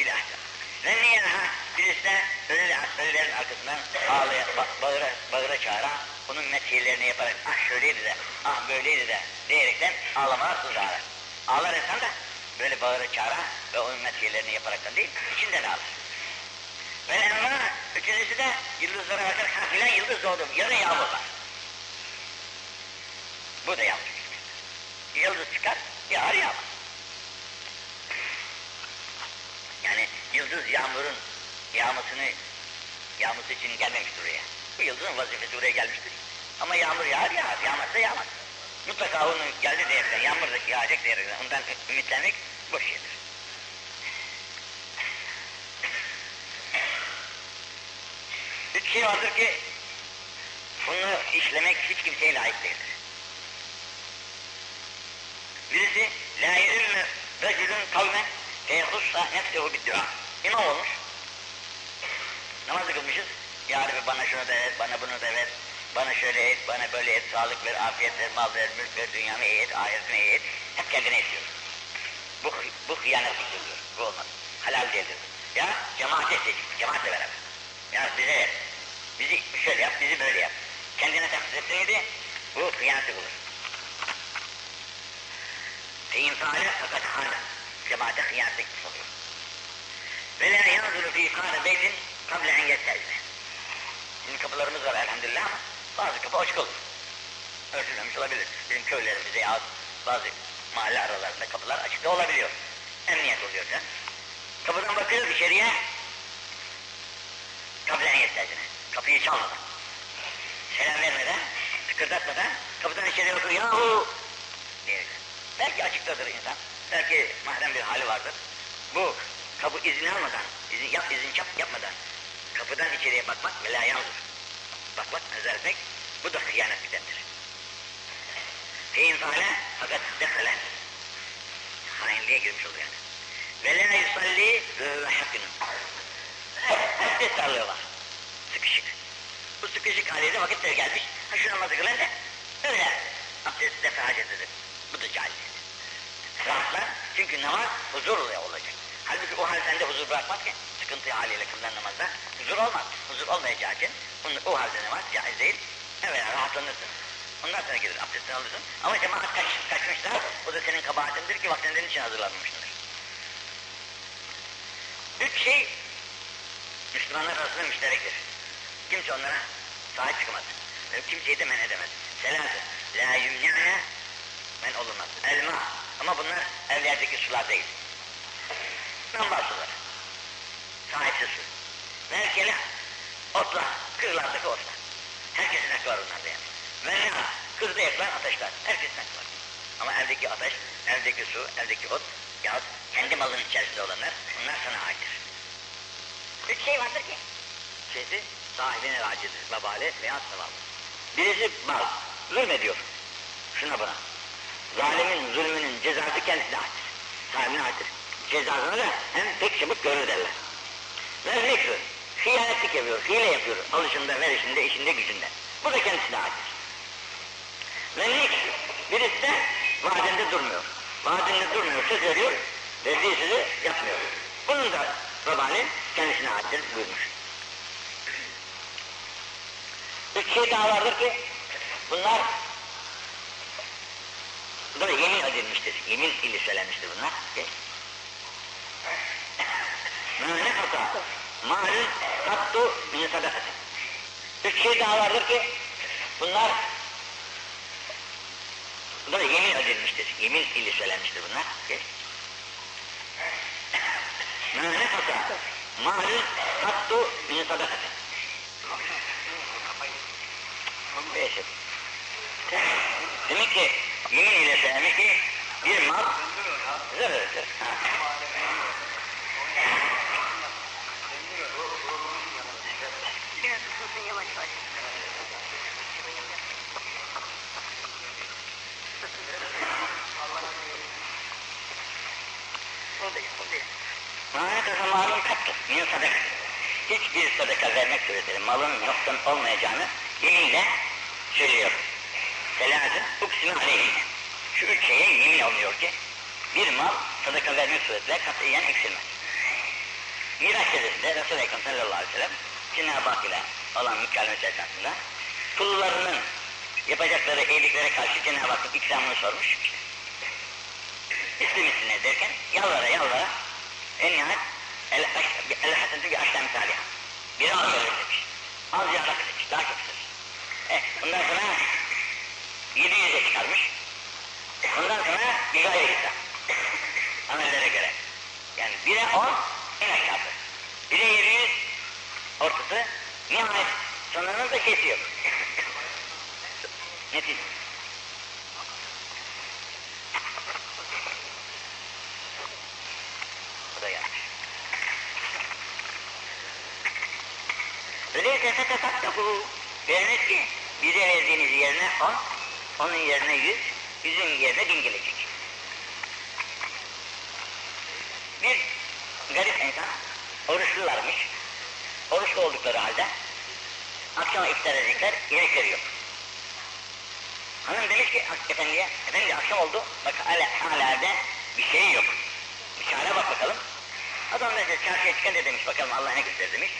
Ahsen. Ve niye ha? Birisi de ölü, ölülerin arkasından ağlaya, bağıra, bağıra çağıra, onun metiyelerini yaparak, ah şöyleydi de, ah böyleydi de diyerekten ağlamaya sızar. Ağlar insan da böyle bağıra çağıra ve onun metiyelerini yaparaktan değil, içinden ağlar. Ve enva, üçüncüsü de yıldızlara bakar, ha filan yıldız doğdu, yarın yağmur var. Bu da yanlış. Yıldız çıkar, yağar yağmur. Yani yıldız yağmurun yağmasını yağması için gelmemiştir oraya. Bu yıldızın vazifesi oraya gelmiştir. Ama yağmur yağar yağar, yağmazsa yağmaz. Mutlaka onun geldi diyerekten, yağmur yağacak diyerekten ondan ümitlenmek boş şeydir. Üç şey vardır ki bunu işlemek hiç kimseye layık değildir. Birisi la yürümme racülün kavmen feyehussa nefsehu biddua. İmam olmuş. Namazı kılmışız. Ya Rabbi bana şunu da ver, bana bunu da ver. Bana şöyle et, bana böyle et, sağlık ver, afiyet ver, mal ver, mülk ver, dünyamı iyi et, ahiretimi iyi et. Hep kendine istiyor. Bu, bu hıyanet diyor. Bu olmaz. Halal değildir. Ya cemaate seç, cemaatle beraber. Ya bize ver. Bizi şöyle yap, bizi böyle yap. Kendine taksis etseydi bu hıyaneti bulur. Faale fakat hane. Cemaate hıyanet etmiş oluyor. Ve la yanzuru fi kâne beytin kable en yestezme. Bizim kapılarımız var elhamdülillah ama bazı kapı açık olur. Örtülmemiş olabilir. Bizim köylerimizde ya bazı mahalle aralarında kapılar açık da olabiliyor. Emniyet oluyor can. Kapıdan bakıyor içeriye kablen yestezine. Kapıyı çalmadan. Selam vermeden, tıkırdatmadan kapıdan içeriye bakıyor. Yahu! Diyecek. Belki açıktadır insan. Belki mahrem bir hali vardır. Bu kapı izin almadan, izin yap izin çap yapmadan kapıdan içeriye bakmak ve la yanzur. Bakmak, nazar etmek bu da hıyanet bidendir. Fein faale fakat dekale. Hainliğe girmiş oluyor yani. Ve la yusalli ve hakkının. Abdest alıyorlar. Sıkışık. Bu sıkışık haliyle vakitleri gelmiş. Ha şu namazı kılan da öyle abdest defa hacet edin. Bu da caiz. Rahatlar. Çünkü namaz huzur olacak. Halbuki o hal sende huzur bırakmaz ki. Sıkıntı haliyle kılınan namazda huzur olmaz. Huzur olmayacağı için o halde namaz caiz değil. Evet rahatlanırsın. Ondan sonra gelir abdestini alırsın. Ama cemaat kaç, kaçmışlar. O da senin kabahatindir ki vaktinden için hazırlanmışsındır. Üç şey Müslümanlar arasında müşterektir. Kimse onlara sahip çıkamaz. Kimseyi de men edemez. Selatı. La yümni'ne men olunmaz. Elma. Ama bunlar evlerdeki sular değil. Nambar suları. Sahipsiz su. Merkele otla. Kırlardaki otla. Herkesin hakkı var bunlarda yani. Ne? Kırda yakılan ateşler. Herkesin hakkı var. Ama evdeki ateş, evdeki su, evdeki ot yahut kendi malının içerisinde olanlar bunlar sana aittir. Üç şey vardır ki. Şeysi sahibine racidir. Babale veya sevabı. Birisi mal. Zulmediyor. Şuna buna. Zalimin zulmünün cezası kendisine aittir. Sahibine aittir. Cezasını da hem pek çabuk görür derler. Ve mekruh. Hıyanetlik yapıyor, hile yapıyor. Alışında, verişinde, işinde, gücünde. Bu da kendisine aittir. Ve birisi de vaadinde durmuyor. Vaadinde durmuyor, söz veriyor, verdiği sözü yapmıyor. Bunun da babani kendisine aittir buyurmuş. Üç şey daha vardır ki, bunlar da yemin edilmiştir. Yemin ile söylenmiştir bunlar. Mâne hata. Malın kattu min sadakati. Üç şey daha vardır ki, bunlar bu da yemin edilmiştir. Yemin ile söylenmiştir bunlar. Mâne hata. Malın kattu min sadakati. Beşik. Demek ki yemin ile söylemiş ki bir mal buradayız. Mâne kasa malın kattı. Min sadaka. Hiçbir sadaka vermek suretiyle malın noksan olmayacağını yeminle söylüyor. Selâdın uksimi aleyhine. Şu üç şeye yemin oluyor ki bir mal sadaka vermek suretiyle katiyen eksilmez. Miraç gecesinde Resul-i Ekrem sallallahu aleyhi ve sellem Cenab-ı Hak ile olan mükallemesi esasında kullarının yapacakları iyiliklere karşı Cenab-ı Hakk'ın ikramını sormuş. İslim ismine derken yalvara yalvara en nihayet el, el hasenetü bir aşağı misali. Biri az verir demiş. Az yarak demiş. Daha çok söz. E, bundan sonra 700'e çıkarmış. Ondan sonra bir gayri hesap. Amellere göre. Yani bire 10 en aşağısı. Bire 700 ortası nihayet sonunun da şeysi yok. Netice. Bu da yanlış. Öyleyse fetetattahu veriniz ki bize verdiğiniz yerine on, onun yerine yüz, yüzün yerine bin gelecek. Bir garip insan, oruçlularmış. Oruçlu oldukları halde akşama iftar edecekler, yemekleri yok. Hanım demiş ki efendiye, efendi akşam oldu, bak hala, da bir şey yok. Bir çare bak bakalım. Adam da çarşıya çıkan da demiş bakalım Allah ne gösterir demiş.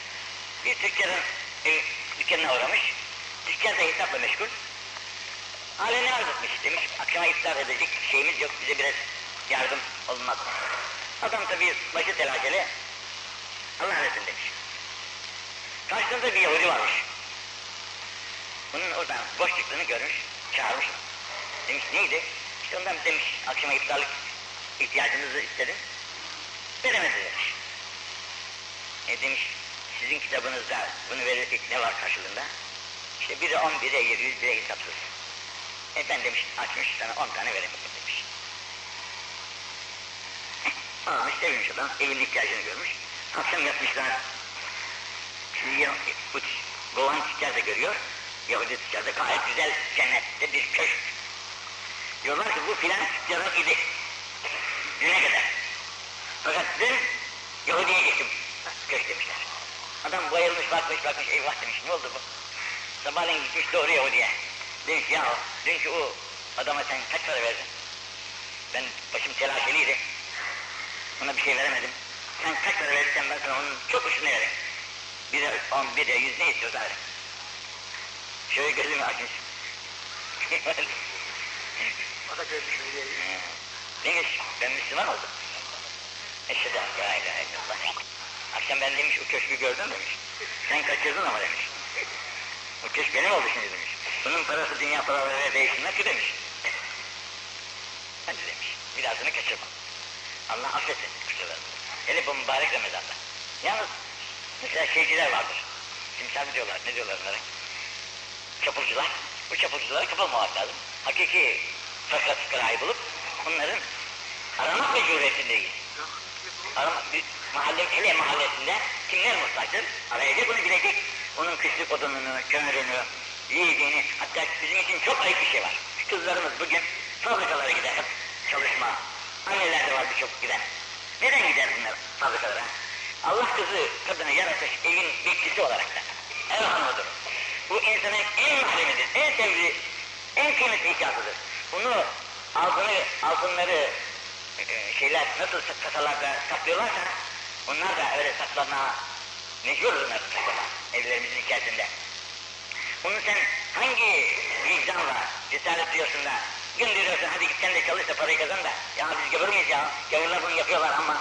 Bir tüccarın e, dükkanına uğramış. Tüccar da hesapla meşgul. Hale ne arz etmiş demiş. Akşama iftar edecek şeyimiz yok bize biraz yardım olmaz? Adam tabi başı telaşeli. Allah versin demiş. Karşısında bir Yahudi varmış. Bunun oradan boş çıktığını görmüş, çağırmış. Demiş neydi? İşte ondan demiş akşama iftarlık ihtiyacınızı istedim. Veremedi demiş. E demiş sizin kitabınızda bunu verirsek ne var karşılığında? İşte biri on, biri yedi yüz, biri hesapsız. E ben demiş açmış sana on tane veremedim demiş. Almış sevmiş adam, evin ihtiyacını görmüş. Akşam yatmışlar. Şimdi bu Govan tüccar da görüyor. Yahudi tüccar da gayet güzel cennette bir köşk. Diyorlar ki bu filan tüccarın idi. Düne kadar. Fakat dün Yahudi'ye gittim. Köşk demişler. Adam bayılmış bakmış bakmış eyvah demiş ne oldu bu? Sabahleyin gitmiş doğru Yahudi'ye. Demiş ya dünkü o adama sen kaç para verdin? Ben başım telaşeliydi. Ona bir şey veremedim. Sen kaç para verirsen ben sana onun çok hoşuna veririm. Bir de on, bir de yüz ne istiyorsa veririm. Şöyle gözümü açmış. O da görmüş diye. Demiş ben Müslüman oldum. Eşhedü en la ilahe illallah. Akşam ben demiş o köşkü gördün demiş. Sen kaçırdın ama demiş. O köşk benim oldu şimdi demiş. Bunun parası dünya paralarıyla değişmez ki demiş. Hadi demiş. Bir dahasını kaçırma. Allah affetsin kusurlarını. Hele bu mübarek Ramazan'da. Yalnız mesela şeyciler vardır. Timsah diyorlar, ne diyorlar onlara? Çapulcular. Bu çapulculara kapılmamak lazım. Hakiki fakat fıkrayı bulup onların aramak mecburiyetindeyiz. Aramak, mahalle, hele mahallesinde kimler muhtaçtır? Arayacak onu bilecek. Onun kışlık odununu, kömürünü, yiyeceğini, hatta bizim için çok ayıp bir şey var. Kızlarımız bugün fabrikalara gider hep çalışma. Anneler de var birçok giden. Neden gider bunlar fabrikalara? Allah kızı, kadını yaratmış evin bekçisi olarak da. Ev hanımıdır. Bu insanın en mahremidir, en sevdiği, en kıymetli ikazıdır. Bunu altını, altınları e, şeyler nasıl kasalarda saklıyorlarsa onlar da öyle saklama mecbur onlar saklama evlerimizin içerisinde. Bunu sen hangi vicdanla cesaret diyorsun da gönderiyorsun hadi git sen de çalış da parayı kazan da ya biz gavur muyuz ya gavurlar bunu yapıyorlar ama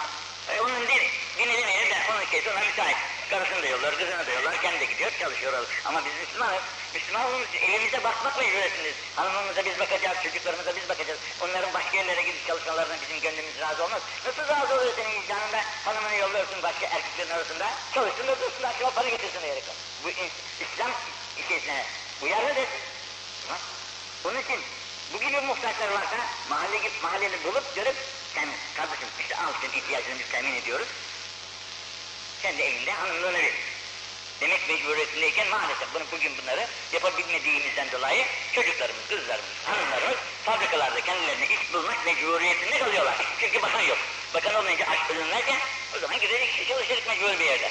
e, onun değil dini demeyelim de onun keyfi ona müsait. Karısını da yollar, kızını da yollar, kendi gidiyor, çalışıyor. Ama biz Müslümanız. Müslüman olduğumuz için evimize bakmak mecburiyetindeyiz. Hanımımıza biz bakacağız, çocuklarımıza biz bakacağız. Onların başka yerlere gidip çalışmalarına bizim gönlümüz razı olmaz. Nasıl razı oluyor senin vicdanında? Hanımını yolluyorsun başka erkeklerin arasında. Çalışsın da dursun, akşama para getirsin diyerek. Bu İslam işesine uyarlıdır. Tamam. Bunun için bu gibi muhtaçlar varsa mahalle git mahalleni bulup görüp sen kardeşim işte al senin ihtiyacını temin ediyoruz. Sen de evinde hanımlığını ver. Demek mecburiyetindeyken maalesef bunu bugün bunları yapabilmediğimizden dolayı çocuklarımız, kızlarımız, hanımlarımız fabrikalarda kendilerine iş bulmak mecburiyetinde kalıyorlar. Çünkü bakan yok. Bakan olmayınca aç ölünlerken o zaman gidecek çalışacak mecbur bir yerde.